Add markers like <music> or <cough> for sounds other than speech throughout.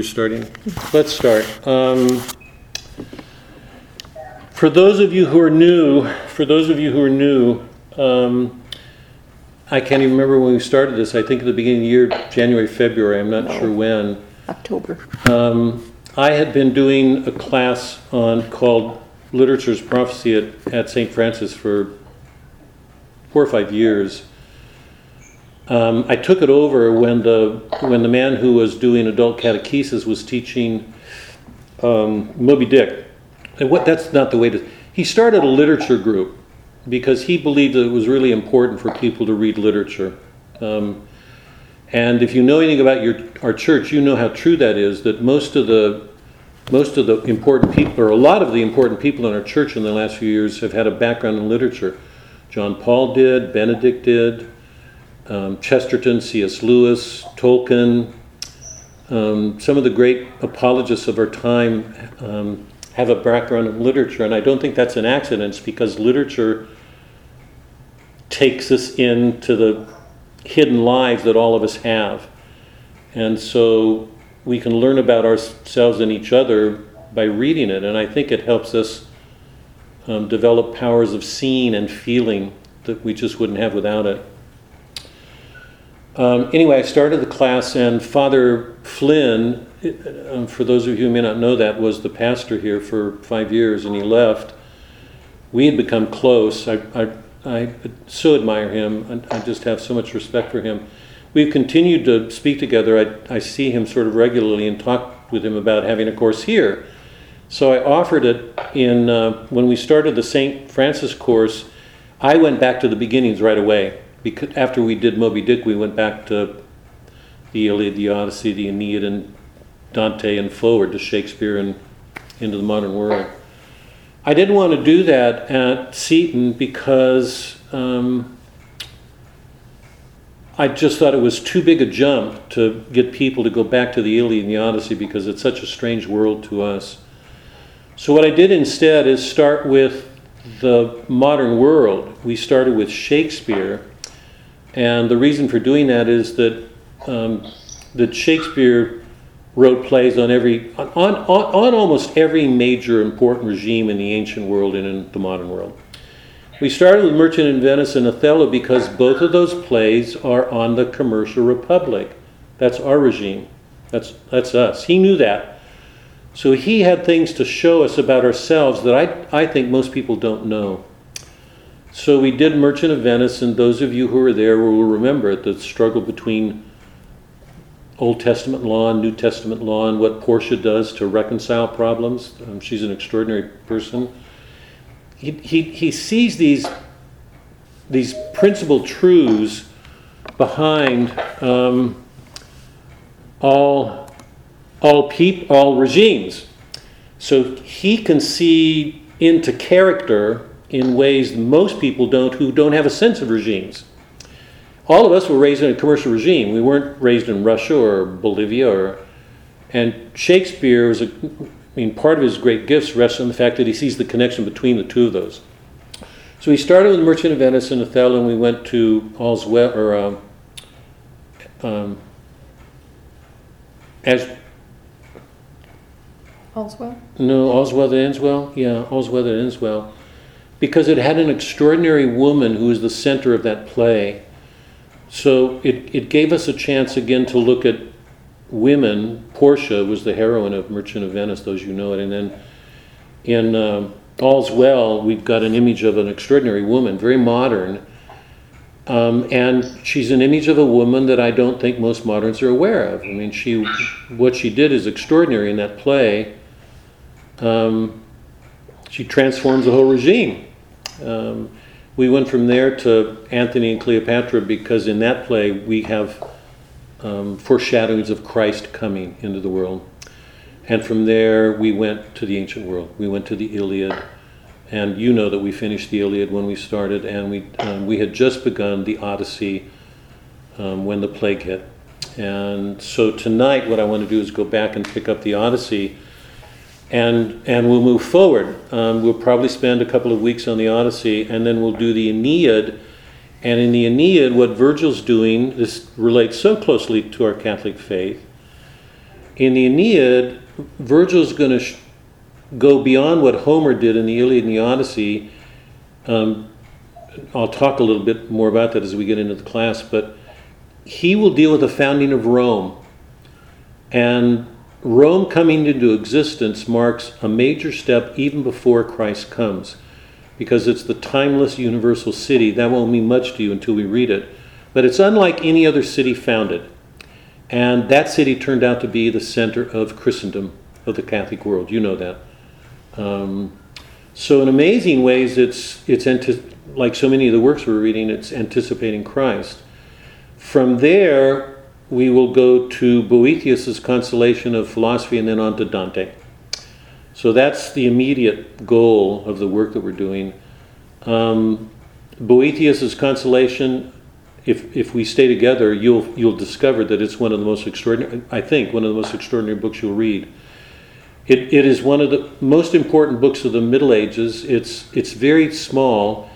you're starting? Let's start. Um, for those of you who are new, for those of you who are new, um, I can't even remember when we started this. I think at the beginning of the year, January, February. I'm not No. sure when. October. Um, I had been doing a class on called Literature as Prophecy at, at St. Francis for four or five years. Um, I took it over when the when the man who was doing adult catechesis was teaching um, Moby Dick. And what that's not the way to. He started a literature group because he believed that it was really important for people to read literature. Um, and if you know anything about your our church, you know how true that is. That most of the most of the important people, or a lot of the important people in our church in the last few years, have had a background in literature. John Paul did, Benedict did, um, Chesterton, C.S. Lewis, Tolkien. Um, some of the great apologists of our time um, have a background in literature, and I don't think that's an accident. It's because literature takes us into the hidden lives that all of us have. And so we can learn about ourselves and each other by reading it. And I think it helps us um, develop powers of seeing and feeling that we just wouldn't have without it. Um, anyway, I started the class, and Father Flynn, um, for those of you who may not know that, was the pastor here for five years, and he left. We had become close. I, I, I so admire him, I just have so much respect for him. We've continued to speak together. I, I see him sort of regularly and talk with him about having a course here. So I offered it in uh, when we started the St. Francis course. I went back to the beginnings right away because after we did Moby Dick, we went back to the Iliad, the Odyssey, the Aeneid, and Dante, and forward to Shakespeare and into the modern world. I didn't want to do that at Seton because um, I just thought it was too big a jump to get people to go back to the Iliad and the Odyssey because it's such a strange world to us. So, what I did instead is start with the modern world. We started with Shakespeare, and the reason for doing that is that um, that Shakespeare wrote plays on every on, on, on almost every major important regime in the ancient world and in the modern world. We started with Merchant in Venice and Othello because both of those plays are on the commercial republic. That's our regime. That's that's us. He knew that. So he had things to show us about ourselves that I, I think most people don't know. So we did Merchant of Venice, and those of you who were there will remember the struggle between Old Testament law and New Testament law and what Portia does to reconcile problems. Um, she's an extraordinary person. He, he, he sees these, these principal truths behind um, all, all, peop, all regimes. So he can see into character in ways most people don't who don't have a sense of regimes all of us were raised in a commercial regime. We weren't raised in Russia or Bolivia or and Shakespeare was a I mean part of his great gifts rests on the fact that he sees the connection between the two of those. So we started with the Merchant of Venice and Othello and we went to All's Well or um, um, as All's well? no, All's Well That Ends Well? Yeah, All's Well That Ends Well. Because it had an extraordinary woman who was the center of that play. So it, it gave us a chance again to look at women. Portia was the heroine of Merchant of Venice, those you know it. And then in um, All's Well, we've got an image of an extraordinary woman, very modern. Um, and she's an image of a woman that I don't think most moderns are aware of. I mean, she, what she did is extraordinary in that play. Um, she transforms the whole regime. Um, we went from there to Antony and Cleopatra because in that play we have um, foreshadowings of Christ coming into the world. And from there we went to the ancient world. We went to the Iliad. And you know that we finished the Iliad when we started, and we, um, we had just begun the Odyssey um, when the plague hit. And so tonight, what I want to do is go back and pick up the Odyssey and and we'll move forward. Um, we'll probably spend a couple of weeks on the Odyssey, and then we'll do the Aeneid. And in the Aeneid, what Virgil's doing, this relates so closely to our Catholic faith, In the Aeneid, Virgil's going to sh- go beyond what Homer did in the Iliad and the Odyssey. Um, I'll talk a little bit more about that as we get into the class, but he will deal with the founding of Rome. And Rome coming into existence marks a major step even before Christ comes, because it's the timeless universal city. That won't mean much to you until we read it. But it's unlike any other city founded. And that city turned out to be the center of Christendom, of the Catholic world. You know that. Um, so, in amazing ways, it's, it's anti- like so many of the works we're reading, it's anticipating Christ. From there, we will go to Boethius's Consolation of Philosophy and then on to Dante. So that's the immediate goal of the work that we're doing. Um, Boethius's Consolation, if, if we stay together, you'll, you'll discover that it's one of the most extraordinary, I think, one of the most extraordinary books you'll read. It, it is one of the most important books of the Middle Ages. It's, it's very small,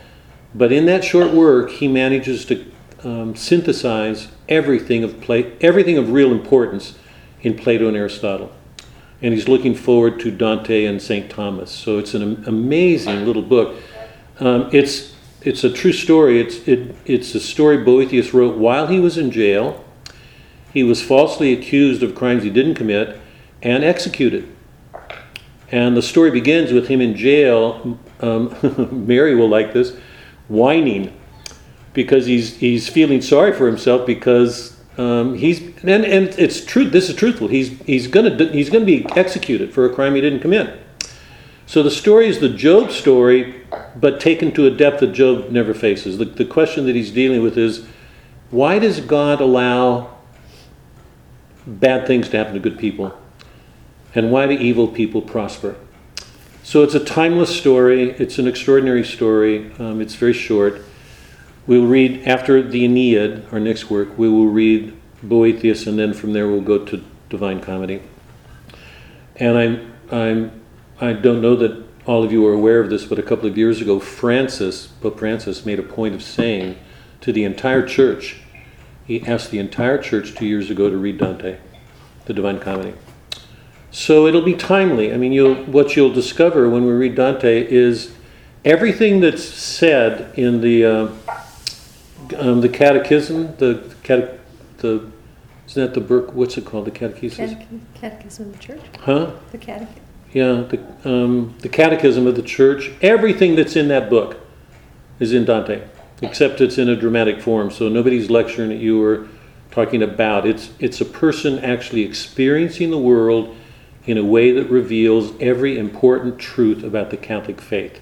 but in that short work, he manages to um, synthesize everything of Pla- everything of real importance in Plato and Aristotle, and he's looking forward to Dante and Saint Thomas. So it's an amazing little book. Um, it's it's a true story. It's it, it's a story Boethius wrote while he was in jail. He was falsely accused of crimes he didn't commit and executed. And the story begins with him in jail. Um, <laughs> Mary will like this, whining because he's he's feeling sorry for himself because um, he's and, and it's true. This is truthful. He's he's gonna he's gonna be executed for a crime he didn't commit. So the story is the Job story, but taken to a depth that Job never faces. The, the question that he's dealing with is, why does God allow bad things to happen to good people, and why do evil people prosper? So it's a timeless story. It's an extraordinary story. Um, it's very short. We will read, after the Aeneid, our next work, we will read Boethius, and then from there we'll go to Divine Comedy. And I'm, I'm, I don't know that all of you are aware of this, but a couple of years ago, Francis, Pope Francis, made a point of saying to the entire church, he asked the entire church two years ago to read Dante, the Divine Comedy. So it'll be timely. I mean, you'll, what you'll discover when we read Dante is everything that's said in the uh, um, the catechism, the cate- the isn't that the Burke? What's it called? The catechism? Catechism of the church. Huh? The catechism. Yeah, the um, the catechism of the church. Everything that's in that book is in Dante, except it's in a dramatic form. So nobody's lecturing at you or talking about. It's it's a person actually experiencing the world in a way that reveals every important truth about the Catholic faith.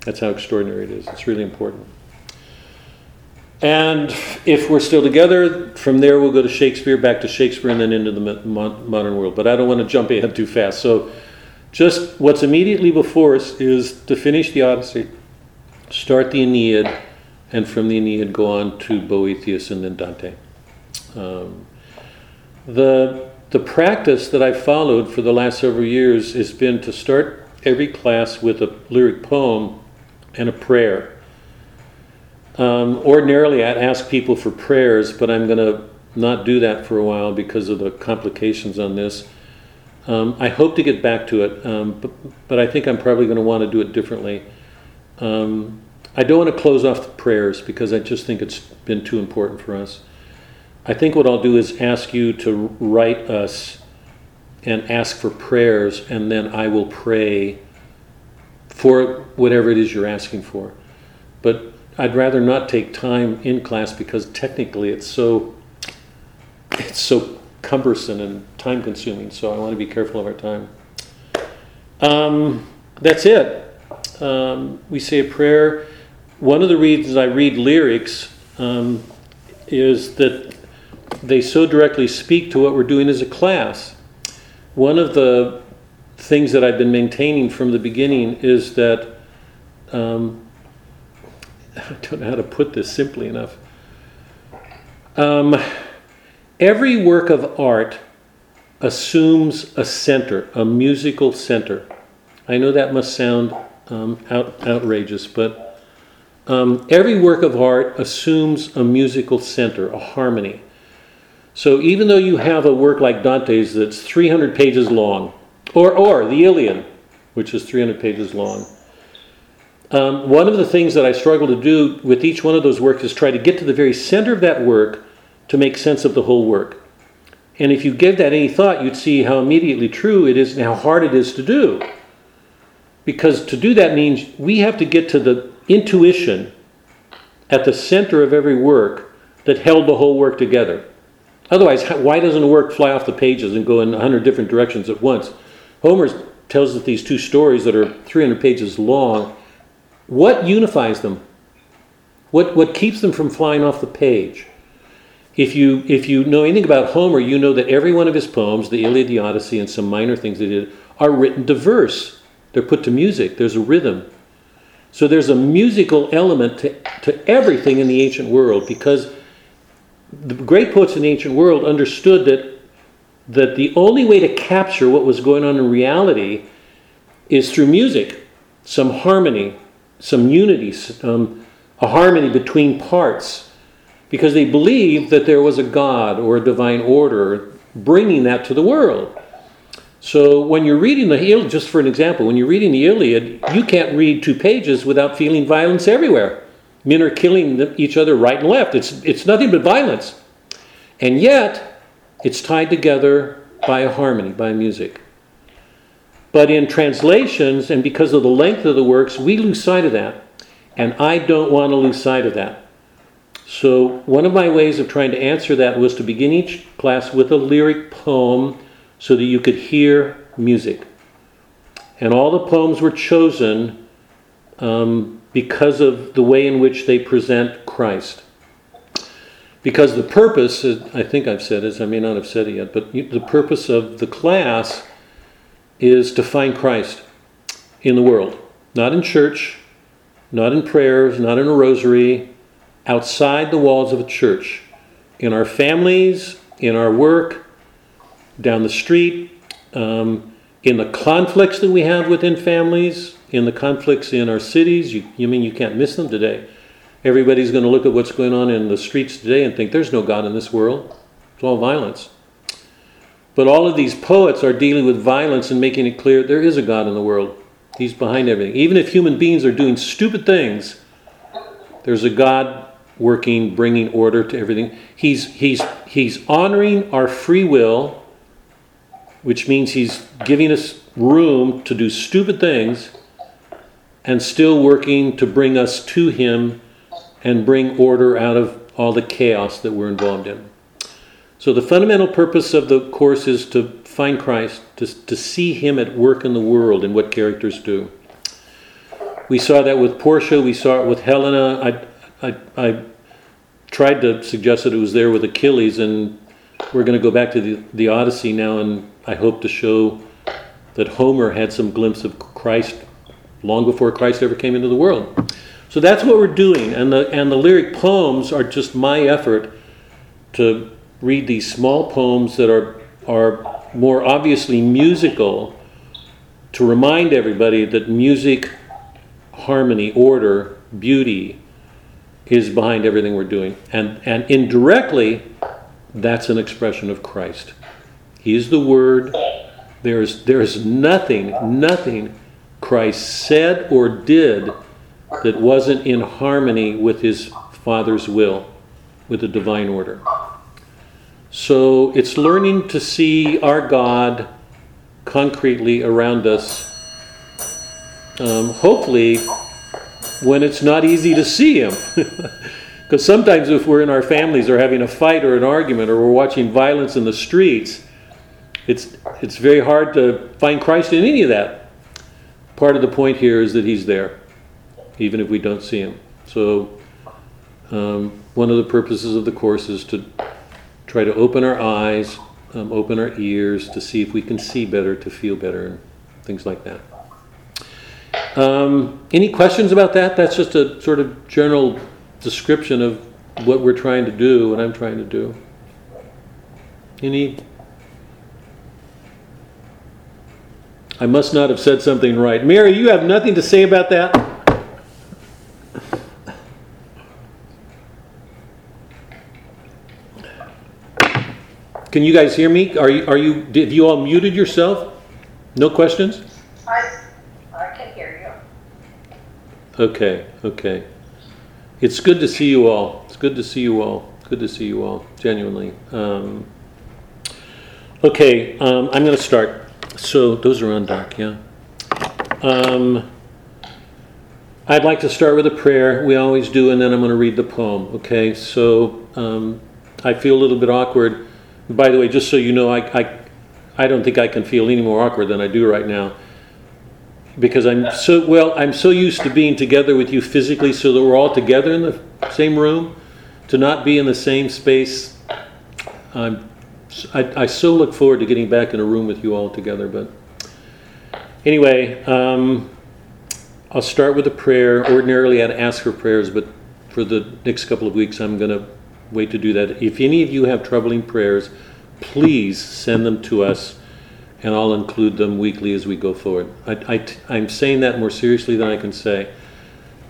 That's how extraordinary it is. It's really important. And if we're still together, from there we'll go to Shakespeare, back to Shakespeare, and then into the modern world. But I don't want to jump ahead too fast. So, just what's immediately before us is to finish the Odyssey, start the Aeneid, and from the Aeneid go on to Boethius and then Dante. Um, the the practice that I've followed for the last several years has been to start every class with a lyric poem and a prayer. Um, ordinarily, I'd ask people for prayers, but I'm going to not do that for a while because of the complications on this. Um, I hope to get back to it, um, but, but, I think I'm probably going to want to do it differently. Um, I don't want to close off the prayers because I just think it's been too important for us. I think what I'll do is ask you to write us and ask for prayers, and then I will pray for whatever it is you're asking for. But I'd rather not take time in class because technically it's so it's so cumbersome and time consuming. So I want to be careful of our time. Um, that's it. Um, we say a prayer. One of the reasons I read lyrics um, is that they so directly speak to what we're doing as a class. One of the things that I've been maintaining from the beginning is that um, I <laughs> don't know how to put this simply enough. Um, every work of art assumes a center, a musical center. I know that must sound um, out, outrageous, but um, every work of art assumes a musical center, a harmony. So even though you have a work like Dante's that's 300 pages long, or, or the Iliad, which is 300 pages long, um, one of the things that I struggle to do with each one of those works is try to get to the very center of that work to make sense of the whole work. And if you gave that any thought, you'd see how immediately true it is and how hard it is to do. Because to do that means we have to get to the intuition at the center of every work that held the whole work together. Otherwise, why doesn't a work fly off the pages and go in 100 different directions at once? Homer tells us these two stories that are 300 pages long. What unifies them? What, what keeps them from flying off the page? If you, if you know anything about Homer, you know that every one of his poems, the Iliad, the Odyssey, and some minor things he did, are written to verse. They're put to music, there's a rhythm. So there's a musical element to, to everything in the ancient world because the great poets in the ancient world understood that, that the only way to capture what was going on in reality is through music, some harmony, some unity, um, a harmony between parts because they believed that there was a God or a divine order bringing that to the world. So when you're reading the Iliad, just for an example, when you're reading the Iliad, you can't read two pages without feeling violence everywhere. Men are killing each other right and left. It's, it's nothing but violence. And yet, it's tied together by a harmony, by music. But in translations, and because of the length of the works, we lose sight of that. And I don't want to lose sight of that. So, one of my ways of trying to answer that was to begin each class with a lyric poem so that you could hear music. And all the poems were chosen um, because of the way in which they present Christ. Because the purpose, I think I've said this, I may not have said it yet, but the purpose of the class is to find Christ in the world. Not in church, not in prayers, not in a rosary, outside the walls of a church, in our families, in our work, down the street, um, in the conflicts that we have within families, in the conflicts in our cities. You, you mean you can't miss them today? Everybody's going to look at what's going on in the streets today and think there's no God in this world. It's all violence. But all of these poets are dealing with violence and making it clear there is a God in the world. He's behind everything. Even if human beings are doing stupid things, there's a God working, bringing order to everything. He's, he's, he's honoring our free will, which means he's giving us room to do stupid things and still working to bring us to him and bring order out of all the chaos that we're involved in. So, the fundamental purpose of the course is to find Christ, to, to see him at work in the world and what characters do. We saw that with Portia, we saw it with Helena. I, I, I tried to suggest that it was there with Achilles, and we're going to go back to the, the Odyssey now, and I hope to show that Homer had some glimpse of Christ long before Christ ever came into the world. So that's what we're doing, and the and the lyric poems are just my effort to read these small poems that are are more obviously musical to remind everybody that music, harmony, order, beauty is behind everything we're doing. And, and indirectly, that's an expression of Christ. He is the Word. There is, there is nothing, nothing Christ said or did that wasn't in harmony with his Father's will, with the divine order. So it's learning to see our God concretely around us. Um, hopefully, when it's not easy to see Him. <laughs> Because sometimes, if we're in our families or having a fight or an argument or we're watching violence in the streets, it's, it's very hard to find Christ in any of that. Part of the point here is that He's there, even if we don't see Him. So, um, one of the purposes of the course is to try to open our eyes, um, open our ears to see if we can see better, to feel better, and things like that. Um, any questions about that? That's just a sort of general description of what we're trying to do, what I'm trying to do. Any? I must not have said something right. Mary, you have nothing to say about that? Can you guys hear me? Are you, are you, did you all muted yourself? No questions? I, I can hear you. Okay, okay. It's good to see you all. It's good to see you all. Good to see you all, genuinely. Um, okay, um, I'm going to start. So those are on doc, yeah. Um, I'd like to start with a prayer. We always do, and then I'm going to read the poem. Okay, so um, I feel a little bit awkward. By the way, just so you know, I, I, I don't think I can feel any more awkward than I do right now because I'm so well. I'm so used to being together with you physically, so that we're all together in the same room. To not be in the same space, I'm, I, I so look forward to getting back in a room with you all together. But anyway, um, I'll start with a prayer. Ordinarily, I'd ask for prayers, but for the next couple of weeks, I'm going wait to do that. If any of you have troubling prayers, please send them to us and I'll include them weekly as we go forward. I, am saying that more seriously than I can say.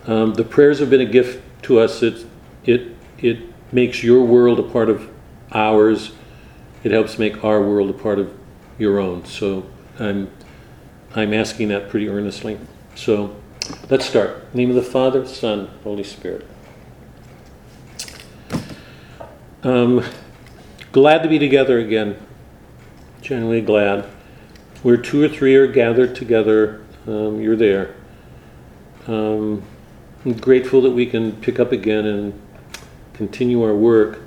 Um, the prayers have been a gift to us. It, it, it makes your world a part of ours. It helps make our world a part of your own. So I'm, I'm asking that pretty earnestly. So let's start. name of the Father, Son, Holy Spirit. Um, glad to be together again. Generally glad where two or three are gathered together, um, you're there. Um, I'm grateful that we can pick up again and continue our work.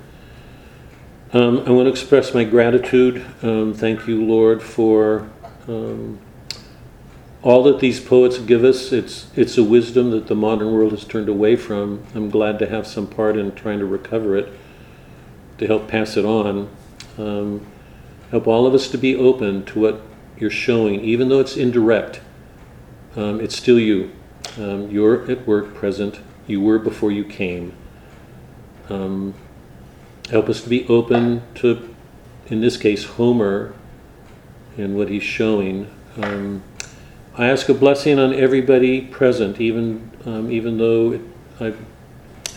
Um, I want to express my gratitude. Um, thank you, Lord, for um, all that these poets give us. It's it's a wisdom that the modern world has turned away from. I'm glad to have some part in trying to recover it, to help pass it on. Um, help all of us to be open to what you're showing, even though it's indirect, um, it's still you. Um, you're at work, present. You were before you came. Um, help us to be open to, in this case, Homer and what he's showing. Um, I ask a blessing on everybody present, even um, even though it, I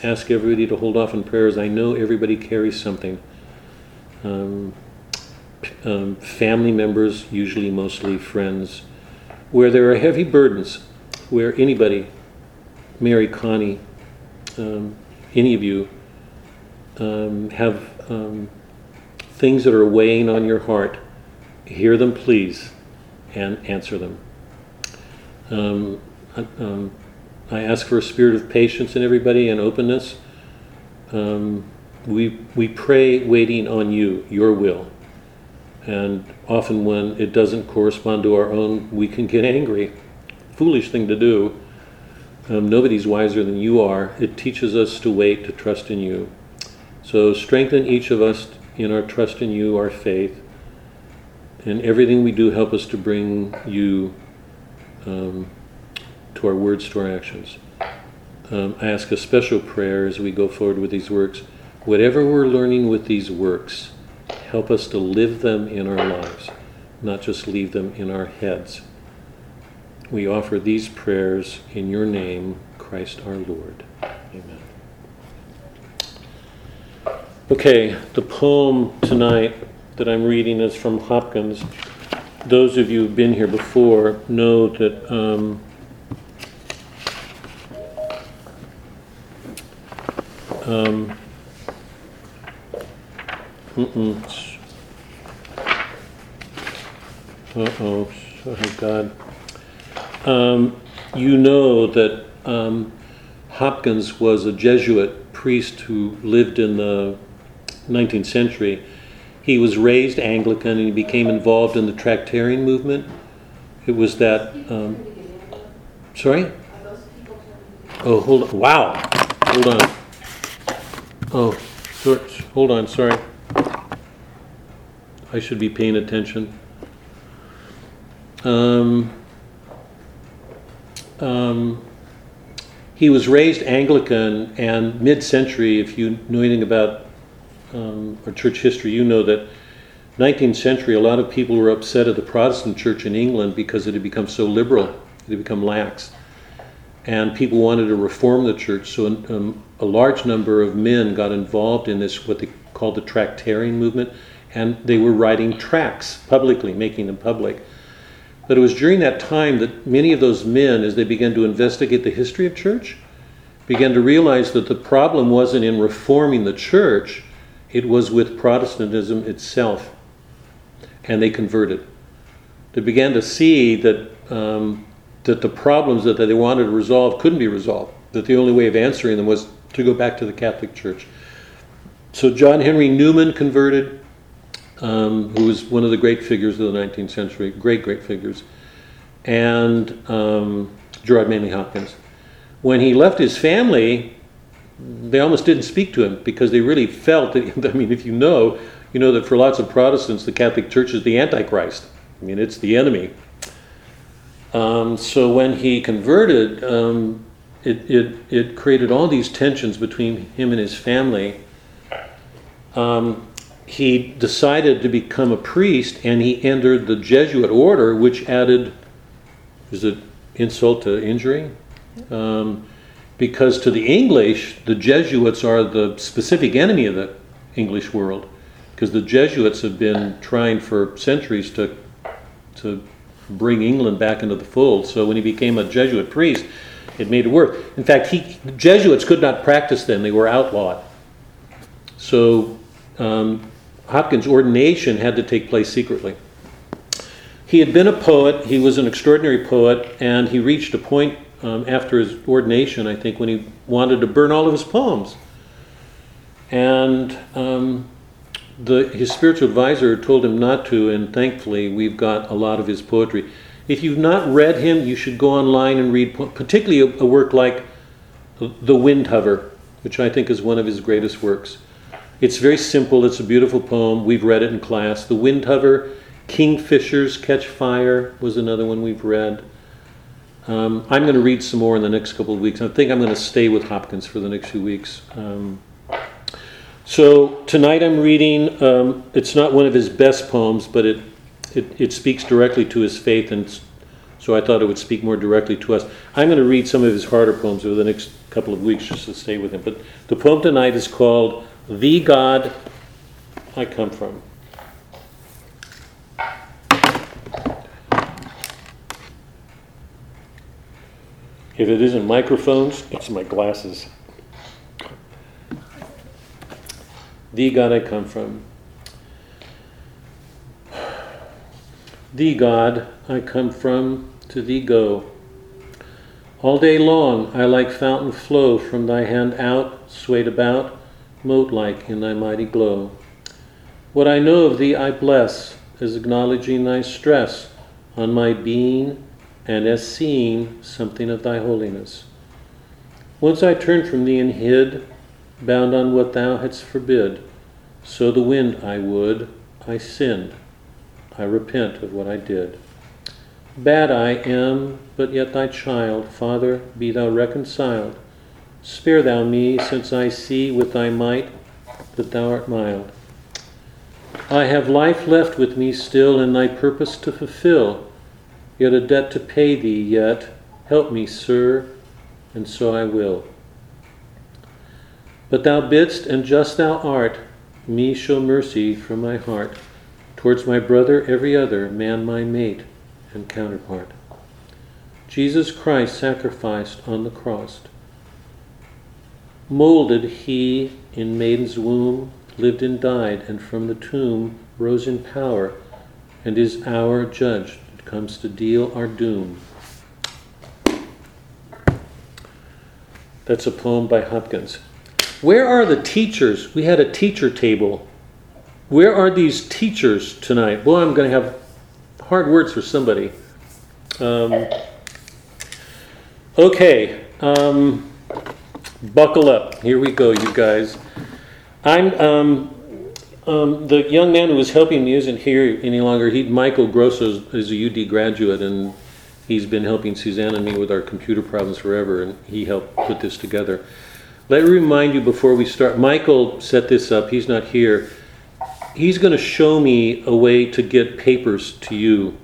ask everybody to hold off on prayers. I know everybody carries something. Um, um, family members, usually mostly friends, where there are heavy burdens, where anybody, Mary, Connie, um, any of you, um, have um, things that are weighing on your heart, hear them, please, and answer them. Um, um, I ask for a spirit of patience in everybody and openness. we, we pray waiting on you, your will. And often, when it doesn't correspond to our own, we can get angry. Foolish thing to do. Um, nobody's wiser than you are. It teaches us to wait, to trust in you. So, strengthen each of us in our trust in you, our faith. And everything we do, help us to bring you um, to our words, to our actions. Um, I ask a special prayer as we go forward with these works. Whatever we're learning with these works, Help us to live them in our lives, not just leave them in our heads. We offer these prayers in your name, Christ our Lord. Amen. Okay, the poem tonight that I'm reading is from Hopkins. Those of you who've been here before know that um, um, mm-mm, Uh-oh, oh God. Um, you know that um, Hopkins was a Jesuit priest who lived in the 19th century. He was raised Anglican and he became involved in the Tractarian movement. It was that. Um, sorry? Oh, hold on. Wow. Hold on. Oh, George, hold on. Sorry. I should be paying attention. Um, um, he was raised Anglican, and mid-century, if you know anything about um, church history, you know that 19th century, a lot of people were upset at the Protestant church in England because it had become so liberal, it had become lax, and people wanted to reform the church. So um, a large number of men got involved in this what they called the Tractarian movement, and they were writing tracts publicly, making them public. But it was during that time that many of those men, as they began to investigate the history of church, began to realize that the problem wasn't in reforming the church, it was with Protestantism itself. And they converted. They began to see that, um, that the problems that they wanted to resolve couldn't be resolved, that the only way of answering them was to go back to the Catholic Church. So John Henry Newman converted, um, who was one of the great figures of the 19th century, great, great figures, and um, Gerard Manley Hopkins. When he left his family, they almost didn't speak to him because they really felt that, <laughs> I mean, if you know, you know that for lots of Protestants, the Catholic Church is the Antichrist. I mean, it's the enemy. Um, so when he converted, um, it, it, it created all these tensions between him and his family. Um, he decided to become a priest and he entered the Jesuit order, which added, is it insult to injury? Um, because to the English, the Jesuits are the specific enemy of the English world, because the Jesuits have been trying for centuries to, to bring England back into the fold. So when he became a Jesuit priest, it made it work. In fact, he, Jesuits could not practice then, they were outlawed. So um, Hopkins' ordination had to take place secretly. He had been a poet, he was an extraordinary poet, and he reached a point um, after his ordination, I think, when he wanted to burn all of his poems. And um, the, his spiritual advisor told him not to, and thankfully, we've got a lot of his poetry. If you've not read him, you should go online and read, particularly a, a work like The Windhover, which I think is one of his greatest works. It's very simple, it's a beautiful poem. We've read it in class. The Windhover, Kingfishers Catch Fire was another one we've read. Um, I'm going to read some more in the next couple of weeks. I think I'm going to stay with Hopkins for the next few weeks. Um, so tonight I'm reading, um, it's not one of his best poems, but it, it, it, speaks directly to his faith, and so I thought it would speak more directly to us. I'm going to read some of his harder poems over the next couple of weeks just to stay with him. But the poem tonight is called The God I Come From. If it isn't microphones, it's my glasses. The God I come from. Thee, God, I come from, to thee go. All day long I like fountain flow from thy hand out, swayed about, mote like in thy mighty glow. What I know of thee I bless, as acknowledging thy stress on my being and as seeing something of thy holiness. Once I turned from thee and hid, bound on what thou hadst forbid. Sow the wind I would, I sinned. I repent of what I did. Bad I am, but yet thy child. Father, be thou reconciled. Spare thou me, since I see with thy might that thou art mild. I have life left with me still, and thy purpose to fulfill yet a debt to pay thee yet. Help me, sir, and so I will. But thou bidst, and just thou art, me show mercy from my heart, towards my brother every other, man my mate and counterpart. Jesus Christ sacrificed on the cross. Molded he in maiden's womb, lived and died, and from the tomb rose in power, and is our judge comes to deal our doom. That's a poem by Hopkins. Where are the teachers? We had a teacher table. Where are these teachers tonight? Boy, I'm going to have hard words for somebody. Um, okay, um, buckle up. Here we go, you guys. I'm um, um, the young man who was helping me isn't here any longer. He, Michael Grosso, is a UD graduate, and he's been helping Suzanne and me with our computer problems forever, and he helped put this together. Let me remind you before we start Michael set this up, he's not here. He's going to show me a way to get papers to you.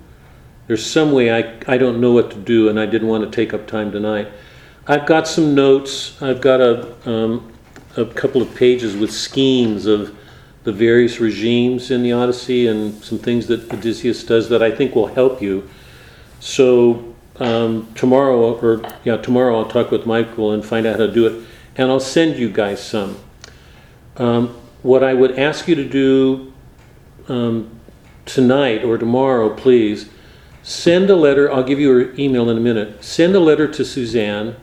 There's some way I, I don't know what to do, and I didn't want to take up time tonight. I've got some notes. I've got a, um, a couple of pages with schemes of the various regimes in the Odyssey and some things that Odysseus does that I think will help you. So um, tomorrow, or yeah, tomorrow I'll talk with Michael and find out how to do it, and I'll send you guys some. Um, what I would ask you to do um, tonight or tomorrow, please, send a letter. I'll give you her email in a minute. Send a letter to Suzanne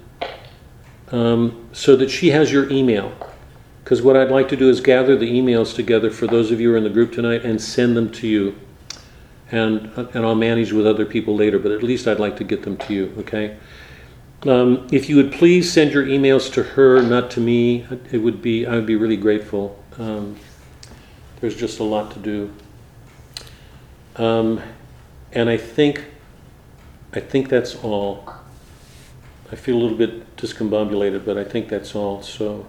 um, so that she has your email. Because what I'd like to do is gather the emails together for those of you who are in the group tonight and send them to you. And, and I'll manage with other people later, but at least I'd like to get them to you, okay? Um, if you would please send your emails to her, not to me, it would be, I would be really grateful. Um, there's just a lot to do. Um, and I think, I think that's all. I feel a little bit discombobulated, but I think that's all. So,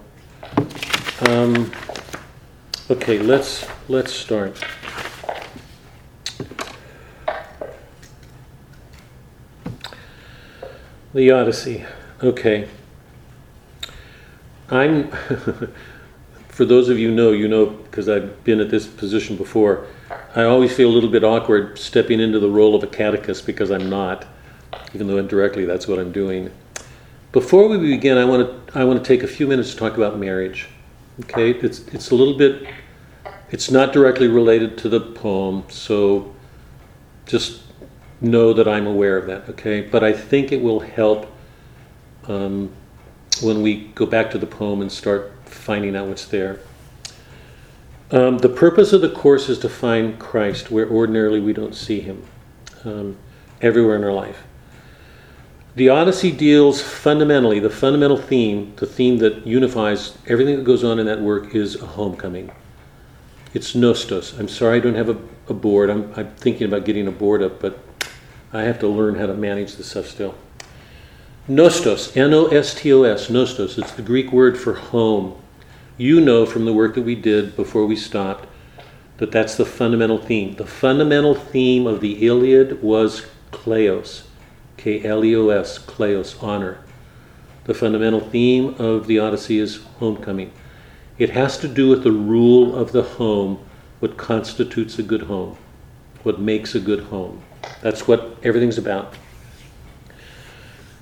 um, okay, let's let's start. The Odyssey. Okay. I'm. <laughs> for those of you know, you know, because I've been at this position before. I always feel a little bit awkward stepping into the role of a catechist because I'm not, even though indirectly that's what I'm doing. Before we begin, I want to I want to take a few minutes to talk about marriage. Okay, it's it's a little bit, it's not directly related to the poem, so just know that I'm aware of that. Okay, but I think it will help um, when we go back to the poem and start finding out what's there. Um, the purpose of the course is to find Christ where ordinarily we don't see him, um, everywhere in our life. The Odyssey deals fundamentally, the fundamental theme, the theme that unifies everything that goes on in that work is a homecoming. It's Nostos. I'm sorry I don't have a, a board. I'm, I'm thinking about getting a board up, but I have to learn how to manage this stuff still. Nostos, N O S T O S, Nostos, it's the Greek word for home. You know from the work that we did before we stopped that that's the fundamental theme. The fundamental theme of the Iliad was kleos, K L E O S, kleos, honor. The fundamental theme of the Odyssey is homecoming. It has to do with the rule of the home, what constitutes a good home, what makes a good home. That's what everything's about.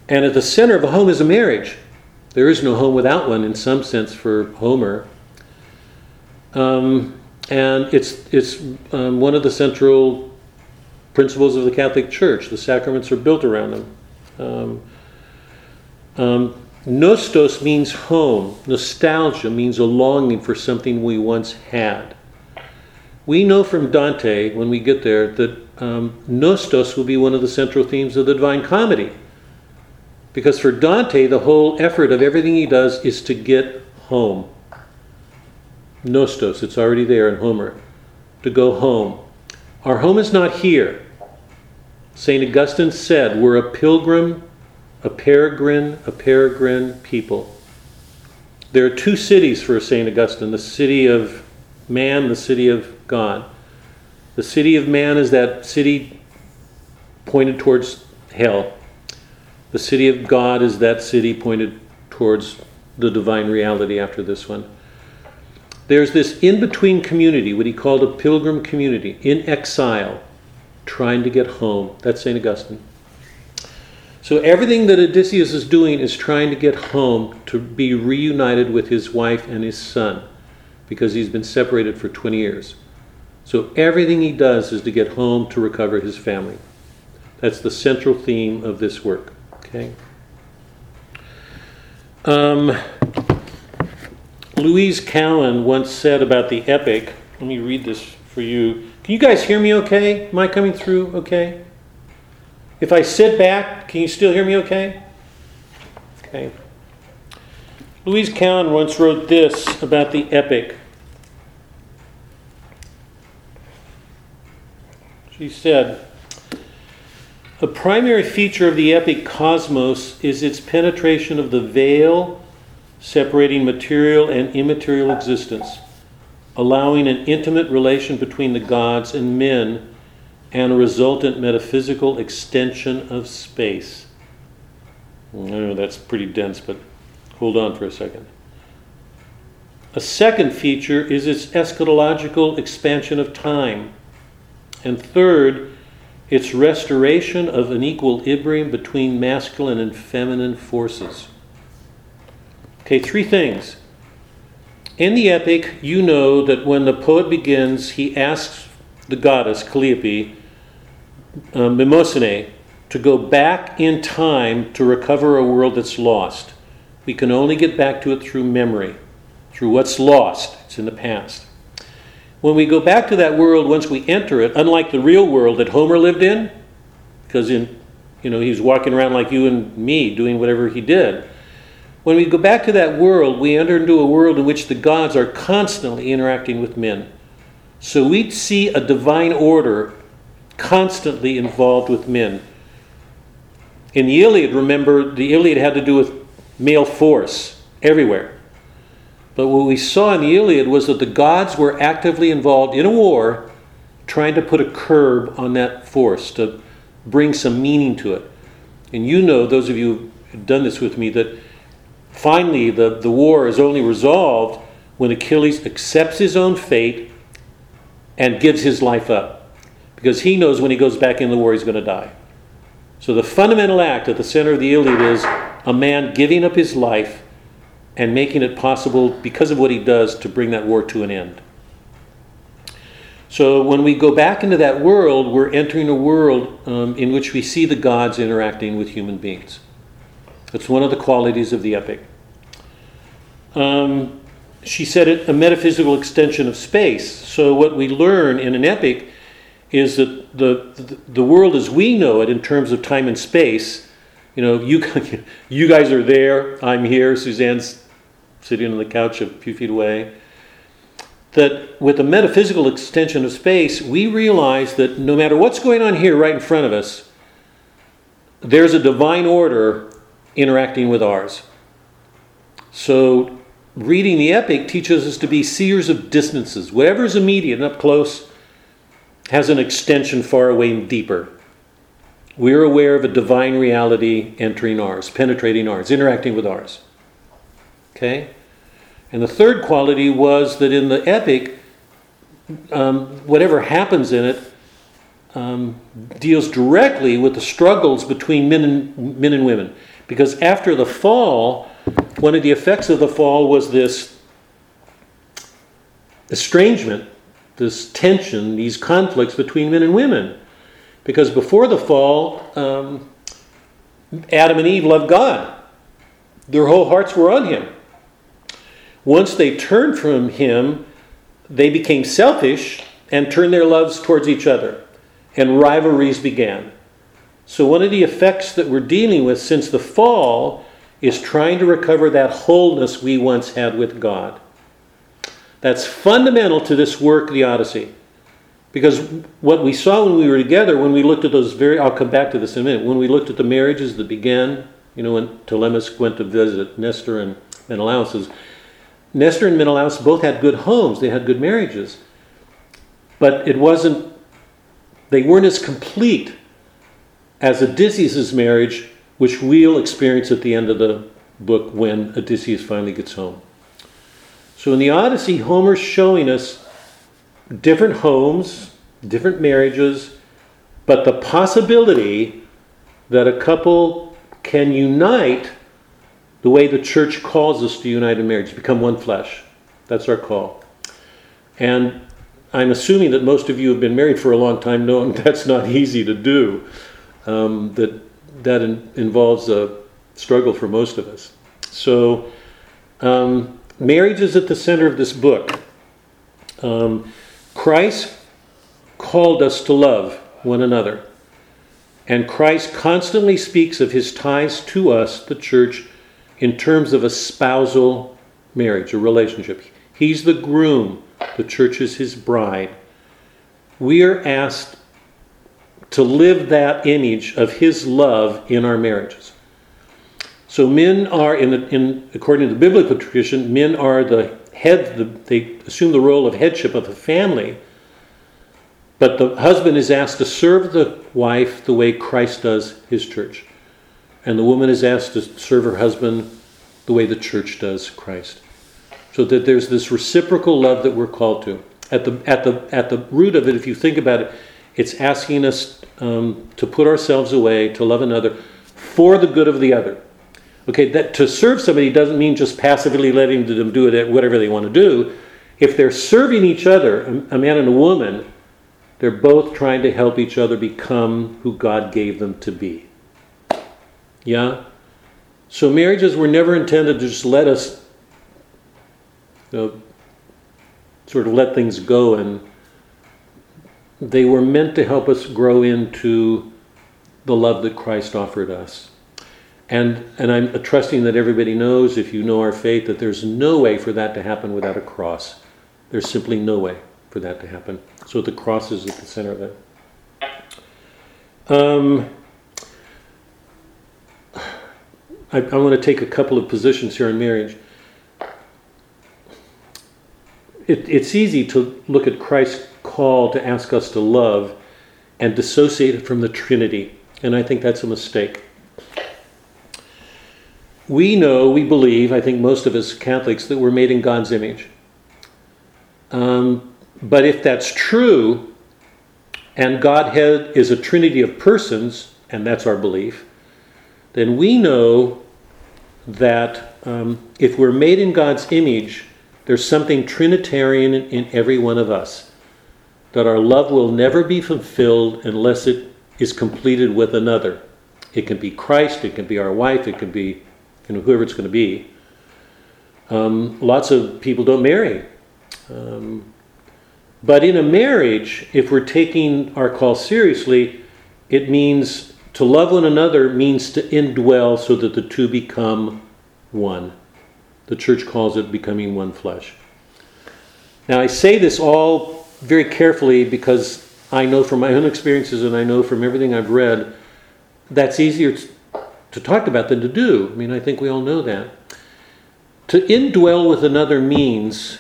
And at the center of a home is a marriage. There is no home without one, in some sense, for Homer. Um, and it's, it's um, one of the central principles of the Catholic Church. The sacraments are built around them. Um, um nostos means home. Nostalgia means a longing for something we once had. We know from Dante, when we get there, that um, nostos will be one of the central themes of the Divine Comedy. Because for Dante, the whole effort of everything he does is to get home. Nostos, it's already there in Homer. To go home. Our home is not here. St. Augustine said, We're a pilgrim, a peregrine, a peregrine people. There are two cities for St. Augustine the city of man, the city of God. The city of man is that city pointed towards hell. The city of God is that city pointed towards the divine reality after this one. There's this in between community, what he called a pilgrim community, in exile, trying to get home. That's St. Augustine. So everything that Odysseus is doing is trying to get home to be reunited with his wife and his son because he's been separated for 20 years. So everything he does is to get home to recover his family. That's the central theme of this work. Okay. Um, Louise Cowan once said about the epic. Let me read this for you. Can you guys hear me okay? Am I coming through okay? If I sit back, can you still hear me okay? Okay. Louise Cowan once wrote this about the epic. She said, a primary feature of the epic cosmos is its penetration of the veil separating material and immaterial existence, allowing an intimate relation between the gods and men and a resultant metaphysical extension of space. I know that's pretty dense, but hold on for a second. A second feature is its eschatological expansion of time. And third, its restoration of an equilibrium between masculine and feminine forces. Okay, three things. In the epic, you know that when the poet begins, he asks the goddess Calliope, uh, Mnemosyne, to go back in time to recover a world that's lost. We can only get back to it through memory through what's lost. It's in the past. When we go back to that world, once we enter it, unlike the real world that Homer lived in, because in you know he was walking around like you and me, doing whatever he did. When we go back to that world, we enter into a world in which the gods are constantly interacting with men. So we see a divine order constantly involved with men. In the Iliad, remember, the Iliad had to do with male force everywhere. But what we saw in the Iliad was that the gods were actively involved in a war trying to put a curb on that force, to bring some meaning to it. And you know, those of you who've done this with me, that finally the, the war is only resolved when Achilles accepts his own fate and gives his life up. Because he knows when he goes back in the war, he's going to die. So the fundamental act at the center of the Iliad is a man giving up his life and making it possible, because of what he does, to bring that war to an end. So when we go back into that world, we're entering a world um, in which we see the gods interacting with human beings. That's one of the qualities of the epic. Um, she said it a metaphysical extension of space. So what we learn in an epic is that the, the, the world as we know it in terms of time and space, you know, you, <laughs> you guys are there, I'm here, Suzanne's sitting on the couch a few feet away, that with the metaphysical extension of space, we realize that no matter what's going on here right in front of us, there's a divine order interacting with ours. So, reading the epic teaches us to be seers of distances. Whatever is immediate and up close has an extension far away and deeper. We're aware of a divine reality entering ours, penetrating ours, interacting with ours. Okay? And the third quality was that in the epic, um, whatever happens in it um, deals directly with the struggles between men and, men and women. Because after the fall, one of the effects of the fall was this estrangement, this tension, these conflicts between men and women. Because before the fall, um, Adam and Eve loved God, their whole hearts were on Him. Once they turned from him, they became selfish and turned their loves towards each other, and rivalries began. So, one of the effects that we're dealing with since the fall is trying to recover that wholeness we once had with God. That's fundamental to this work, the Odyssey. Because what we saw when we were together, when we looked at those very, I'll come back to this in a minute, when we looked at the marriages that began, you know, when Telemachus went to visit Nestor and Menelaus, Nestor and Menelaus both had good homes, they had good marriages. But it wasn't, they weren't as complete as Odysseus' marriage, which we'll experience at the end of the book when Odysseus finally gets home. So in the Odyssey, Homer's showing us different homes, different marriages, but the possibility that a couple can unite the way the church calls us to unite in marriage, become one flesh. That's our call. And I'm assuming that most of you have been married for a long time, knowing <laughs> that's not easy to do. Um, that that in, involves a struggle for most of us. So, um, marriage is at the center of this book. Um, Christ called us to love one another. And Christ constantly speaks of his ties to us, the church, in terms of a spousal marriage, a relationship. He's the groom, the church is his bride. We are asked to live that image of his love in our marriages. So men are, in, in according to the biblical tradition, men are the head. The, they assume the role of headship of the family. But the husband is asked to serve the wife the way Christ does his church. And the woman is asked to serve her husband the way the church does Christ. So that there's this reciprocal love that we're called to. At the, at the, at the root of it, if you think about it, it's asking us um, to put ourselves away, to love another for the good of the other. Okay, that to serve somebody doesn't mean just passively letting them do it whatever they want to do. If they're serving each other, a man and a woman, they're both trying to help each other become who God gave them to be. Yeah? So marriages were never intended to just let us you know, sort of let things go and they were meant to help us grow into the love that Christ offered us. And, and I'm trusting that everybody knows, if you know our faith, that there's no way for that to happen without a cross. There's simply no way for that to happen. So the cross is at the center of it. Um, I, I want to take a couple of positions here on marriage. It, it's easy to look at Christ's call to ask us to love and dissociate it from the Trinity, and I think that's a mistake. We know, we believe, I think most of us Catholics, that we're made in God's image. Um, but if that's true, and Godhead is a trinity of persons, and that's our belief, then we know that um, if we're made in God's image, there's something Trinitarian in, in every one of us. That our love will never be fulfilled unless it is completed with another. It can be Christ, it can be our wife, it can be you know, whoever it's going to be. Um, lots of people don't marry. Um, but in a marriage, if we're taking our call seriously, it means to love one another means to indwell so that the two become one. The church calls it becoming one flesh. Now, I say this all very carefully because I know from my own experiences and I know from everything I've read that's easier to talk about than to do. I mean, I think we all know that. To indwell with another means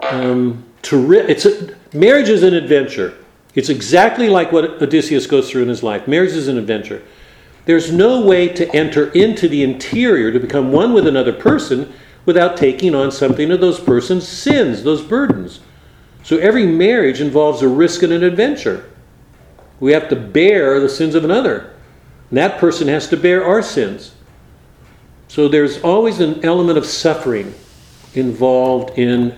um, to it's a, marriage is an adventure. It's exactly like what Odysseus goes through in his life. Marriage is an adventure. There's no way to enter into the interior to become one with another person without taking on something of those person's sins, those burdens. So every marriage involves a risk and an adventure. We have to bear the sins of another. And that person has to bear our sins. So there's always an element of suffering involved in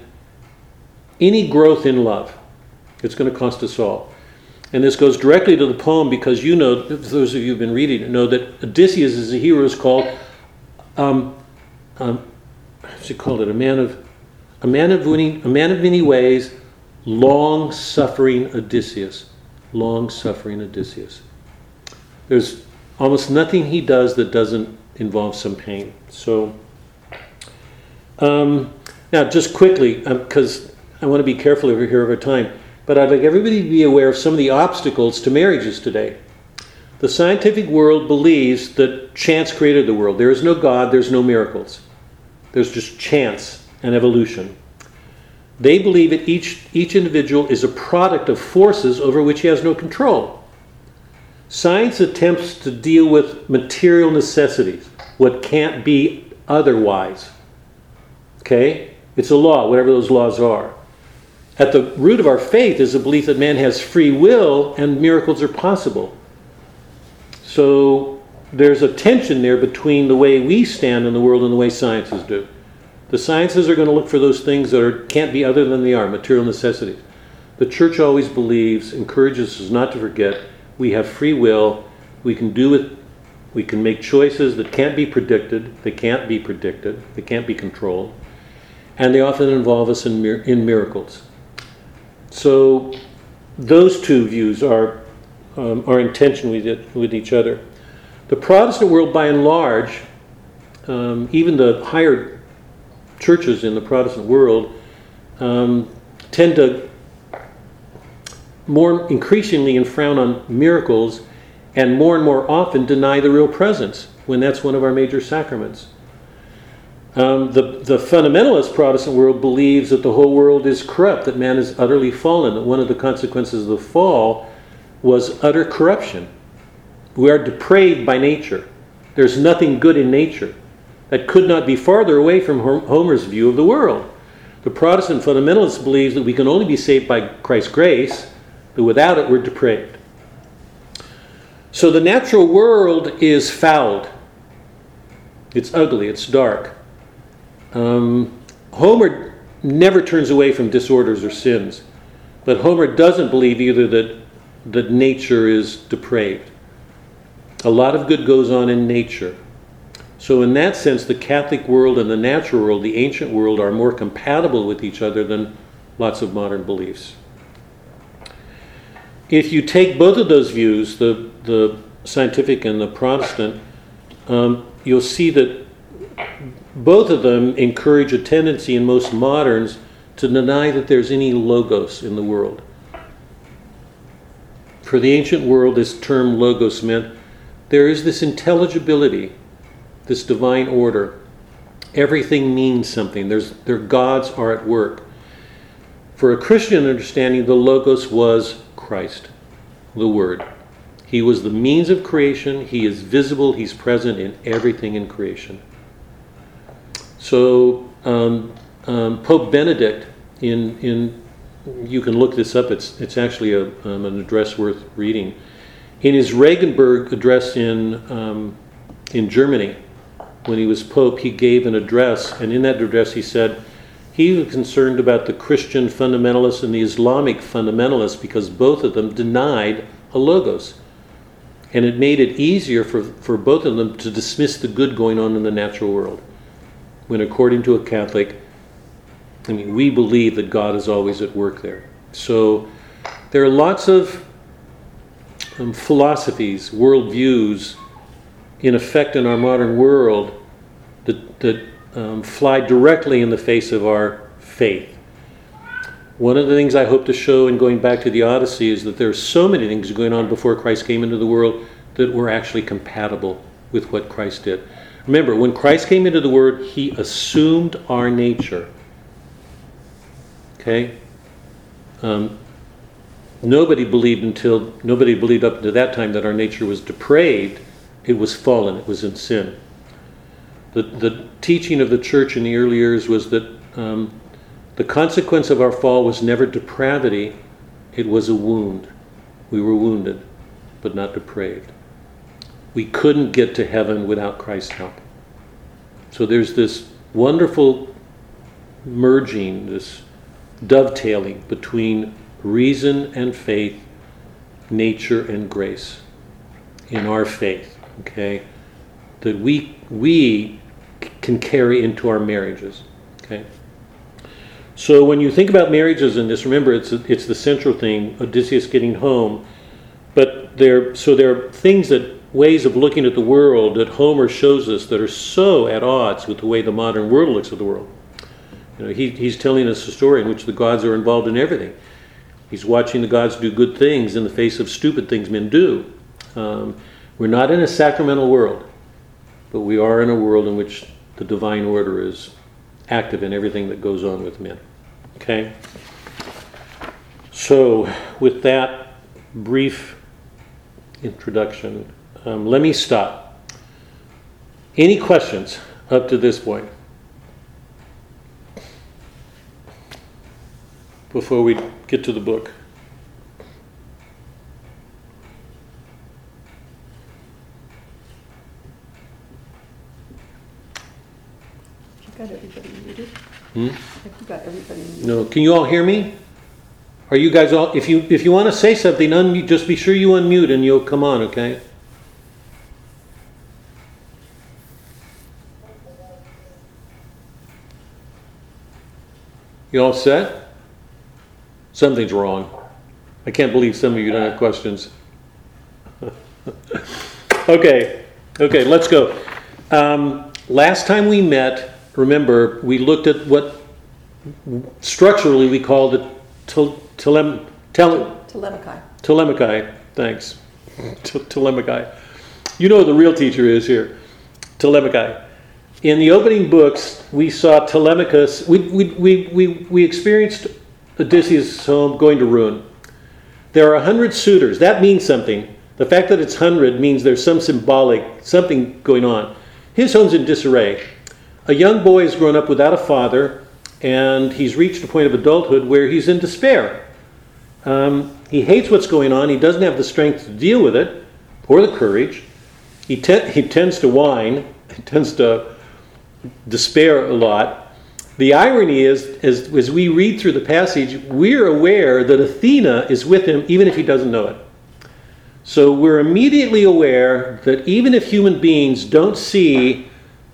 any growth in love. It's going to cost us all. And this goes directly to the poem because you know, those of you who've been reading it, know that Odysseus is a hero is called, um, um, what's he called it? A man of, a man of many, a man of many ways, long-suffering Odysseus, long-suffering Odysseus. There's almost nothing he does that doesn't involve some pain. So, um, now just quickly, because um, I want to be careful over here over time, but I'd like everybody to be aware of some of the obstacles to marriages today. The scientific world believes that chance created the world. There is no God, there's no miracles. There's just chance and evolution. They believe that each, each individual is a product of forces over which he has no control. Science attempts to deal with material necessities, what can't be otherwise. Okay? It's a law, whatever those laws are. At the root of our faith is a belief that man has free will and miracles are possible. So there's a tension there between the way we stand in the world and the way sciences do. The sciences are going to look for those things that are, can't be other than they are, material necessities. The church always believes, encourages us not to forget, we have free will. We can do it. We can make choices that can't be predicted. They can't be predicted. They can't be controlled, and they often involve us in, in miracles. So those two views are, um, are in tension with, it, with each other. The Protestant world, by and large, um, even the higher churches in the Protestant world, um, tend to more increasingly and frown on miracles and more and more often deny the real presence when that's one of our major sacraments. Um, the, the fundamentalist Protestant world believes that the whole world is corrupt, that man is utterly fallen, that one of the consequences of the fall was utter corruption. We are depraved by nature. There's nothing good in nature. That could not be farther away from Homer's view of the world. The Protestant fundamentalist believes that we can only be saved by Christ's grace, but without it, we're depraved. So the natural world is fouled. It's ugly, it's dark. Um, Homer never turns away from disorders or sins, but Homer doesn't believe either that, that nature is depraved. A lot of good goes on in nature. So, in that sense, the Catholic world and the natural world, the ancient world, are more compatible with each other than lots of modern beliefs. If you take both of those views, the, the scientific and the Protestant, um, you'll see that both of them encourage a tendency in most moderns to deny that there's any logos in the world. For the ancient world, this term logos meant there is this intelligibility, this divine order. Everything means something. There's, their gods are at work. For a Christian understanding, the logos was Christ, the Word. He was the means of creation. He is visible. He's present in everything in creation. So um, um, Pope Benedict, in in you can look this up. It's it's actually a, um, an address worth reading. In his Regensburg address in um, in Germany, when he was pope, he gave an address, and in that address he said he was concerned about the Christian fundamentalists and the Islamic fundamentalists because both of them denied a logos. And it made it easier for, for both of them to dismiss the good going on in the natural world when, according to a Catholic, I mean, we believe that God is always at work there. So there are lots of um, philosophies, worldviews in effect in our modern world that, that um, fly directly in the face of our faith. One of the things I hope to show in going back to the Odyssey is that there are so many things going on before Christ came into the world that were actually compatible with what Christ did. Remember, when Christ came into the world, he assumed our nature. Okay? Um, nobody believed until, nobody believed up to that time that our nature was depraved. It was fallen, it was in sin. The, the teaching of the church in the early years was that um, the consequence of our fall was never depravity, it was a wound. We were wounded, but not depraved we couldn't get to heaven without Christ's help. So there's this wonderful merging, this dovetailing between reason and faith, nature and grace in our faith, okay? That we, we can carry into our marriages, okay? So when you think about marriages in this, remember it's, it's the central thing, Odysseus getting home, but there, so there are things that ways of looking at the world that Homer shows us that are so at odds with the way the modern world looks at the world. You know, he, he's telling us a story in which the gods are involved in everything. He's watching the gods do good things in the face of stupid things men do. Um, we're not in a sacramental world, but we are in a world in which the divine order is active in everything that goes on with men. Okay? So, with that brief introduction, um, let me stop. Any questions up to this point? Before we get to the book. You got everybody muted? Hmm? Got everybody muted? No. Can you all hear me? Are you guys all? If you if you want to say something, unmute. Just be sure you unmute and you'll come on. Okay. You all set? Something's wrong. I can't believe some of you don't have questions. <laughs> okay, okay, let's go. Um, last time we met, remember, we looked at what structurally we called it tel- telem- tel- Telemachai. Telemachai. Thanks. <laughs> T- Telemachai. You know who the real teacher is here. Telemachai. In the opening books, we saw Telemachus. We, we, we, we, we experienced Odysseus' home going to ruin. There are a hundred suitors. That means something. The fact that it's hundred means there's some symbolic, something going on. His home's in disarray. A young boy has grown up without a father, and he's reached a point of adulthood where he's in despair. Um, he hates what's going on. He doesn't have the strength to deal with it or the courage. He, te- he tends to whine, <laughs> he tends to despair a lot. The irony is, as, as we read through the passage, we're aware that Athena is with him even if he doesn't know it. So we're immediately aware that even if human beings don't see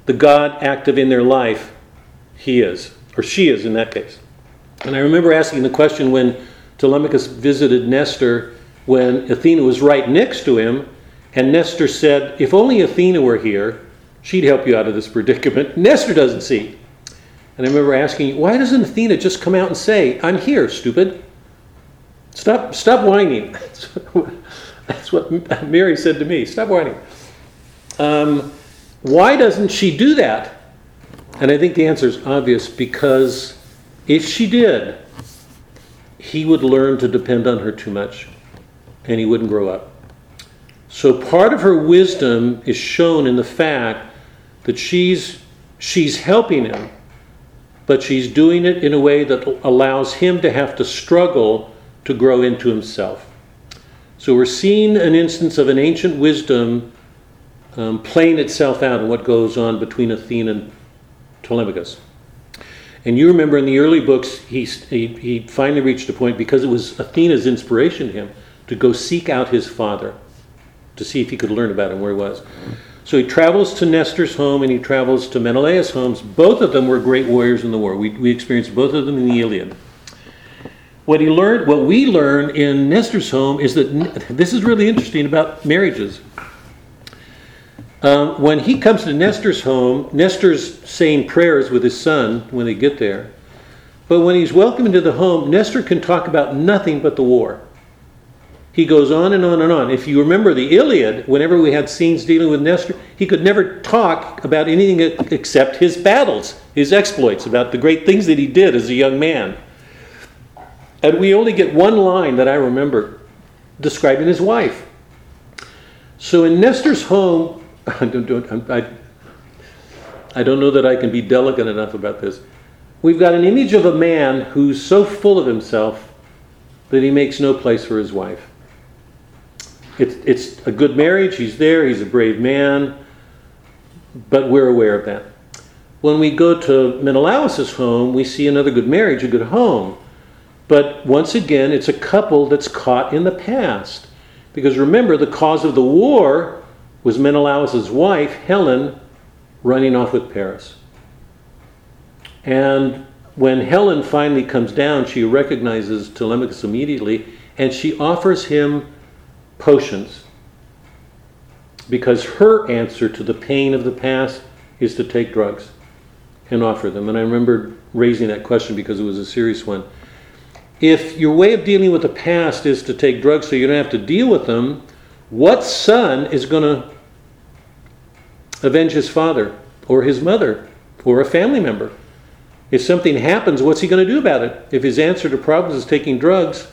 the God active in their life, he is, or she is in that case. And I remember asking the question when Telemachus visited Nestor when Athena was right next to him, and Nestor said, If only Athena were here, she'd help you out of this predicament. Nestor doesn't see. And I remember asking, Why doesn't Athena just come out and say, I'm here, stupid? Stop, stop whining. <laughs> That's what Mary said to me. Stop whining. Um, why doesn't she do that? And I think the answer is obvious because if she did, he would learn to depend on her too much and he wouldn't grow up. So part of her wisdom is shown in the fact that she's she's helping him, but she's doing it in a way that allows him to have to struggle to grow into himself. So we're seeing an instance of an ancient wisdom um, playing itself out in what goes on between Athena and Telemachus. And you remember in the early books, he, he, he finally reached a point because it was Athena's inspiration to him to go seek out his father to see if he could learn about him where he was. So he travels to Nestor's home and he travels to Menelaus' homes. Both of them were great warriors in the war. We, we experienced both of them in the Iliad. What he learned, what we learn in Nestor's home is that this is really interesting about marriages. Um, when he comes to Nestor's home, Nestor's saying prayers with his son when they get there. But when he's welcomed into the home, Nestor can talk about nothing but the war. He goes on and on and on. If you remember the Iliad, whenever we had scenes dealing with Nestor, he could never talk about anything except his battles, his exploits, about the great things that he did as a young man. And we only get one line that I remember describing his wife. So in Nestor's home, <laughs> I don't, know that I can be delicate enough about this. We've got an image of a man who's so full of himself that he makes no place for his wife. It's, it's a good marriage, he's there, he's a brave man, but we're aware of that. When we go to Menelaus' home, we see another good marriage, a good home. But once again, it's a couple that's caught in the past. Because remember, the cause of the war was Menelaus' wife, Helen, running off with Paris. And when Helen finally comes down, she recognizes Telemachus immediately and she offers him potions because her answer to the pain of the past is to take drugs and offer them. And I remember raising that question because it was a serious one. If your way of dealing with the past is to take drugs so you don't have to deal with them, what son is going to avenge his father or his mother or a family member? If something happens, what's he going to do about it? If his answer to problems is taking drugs,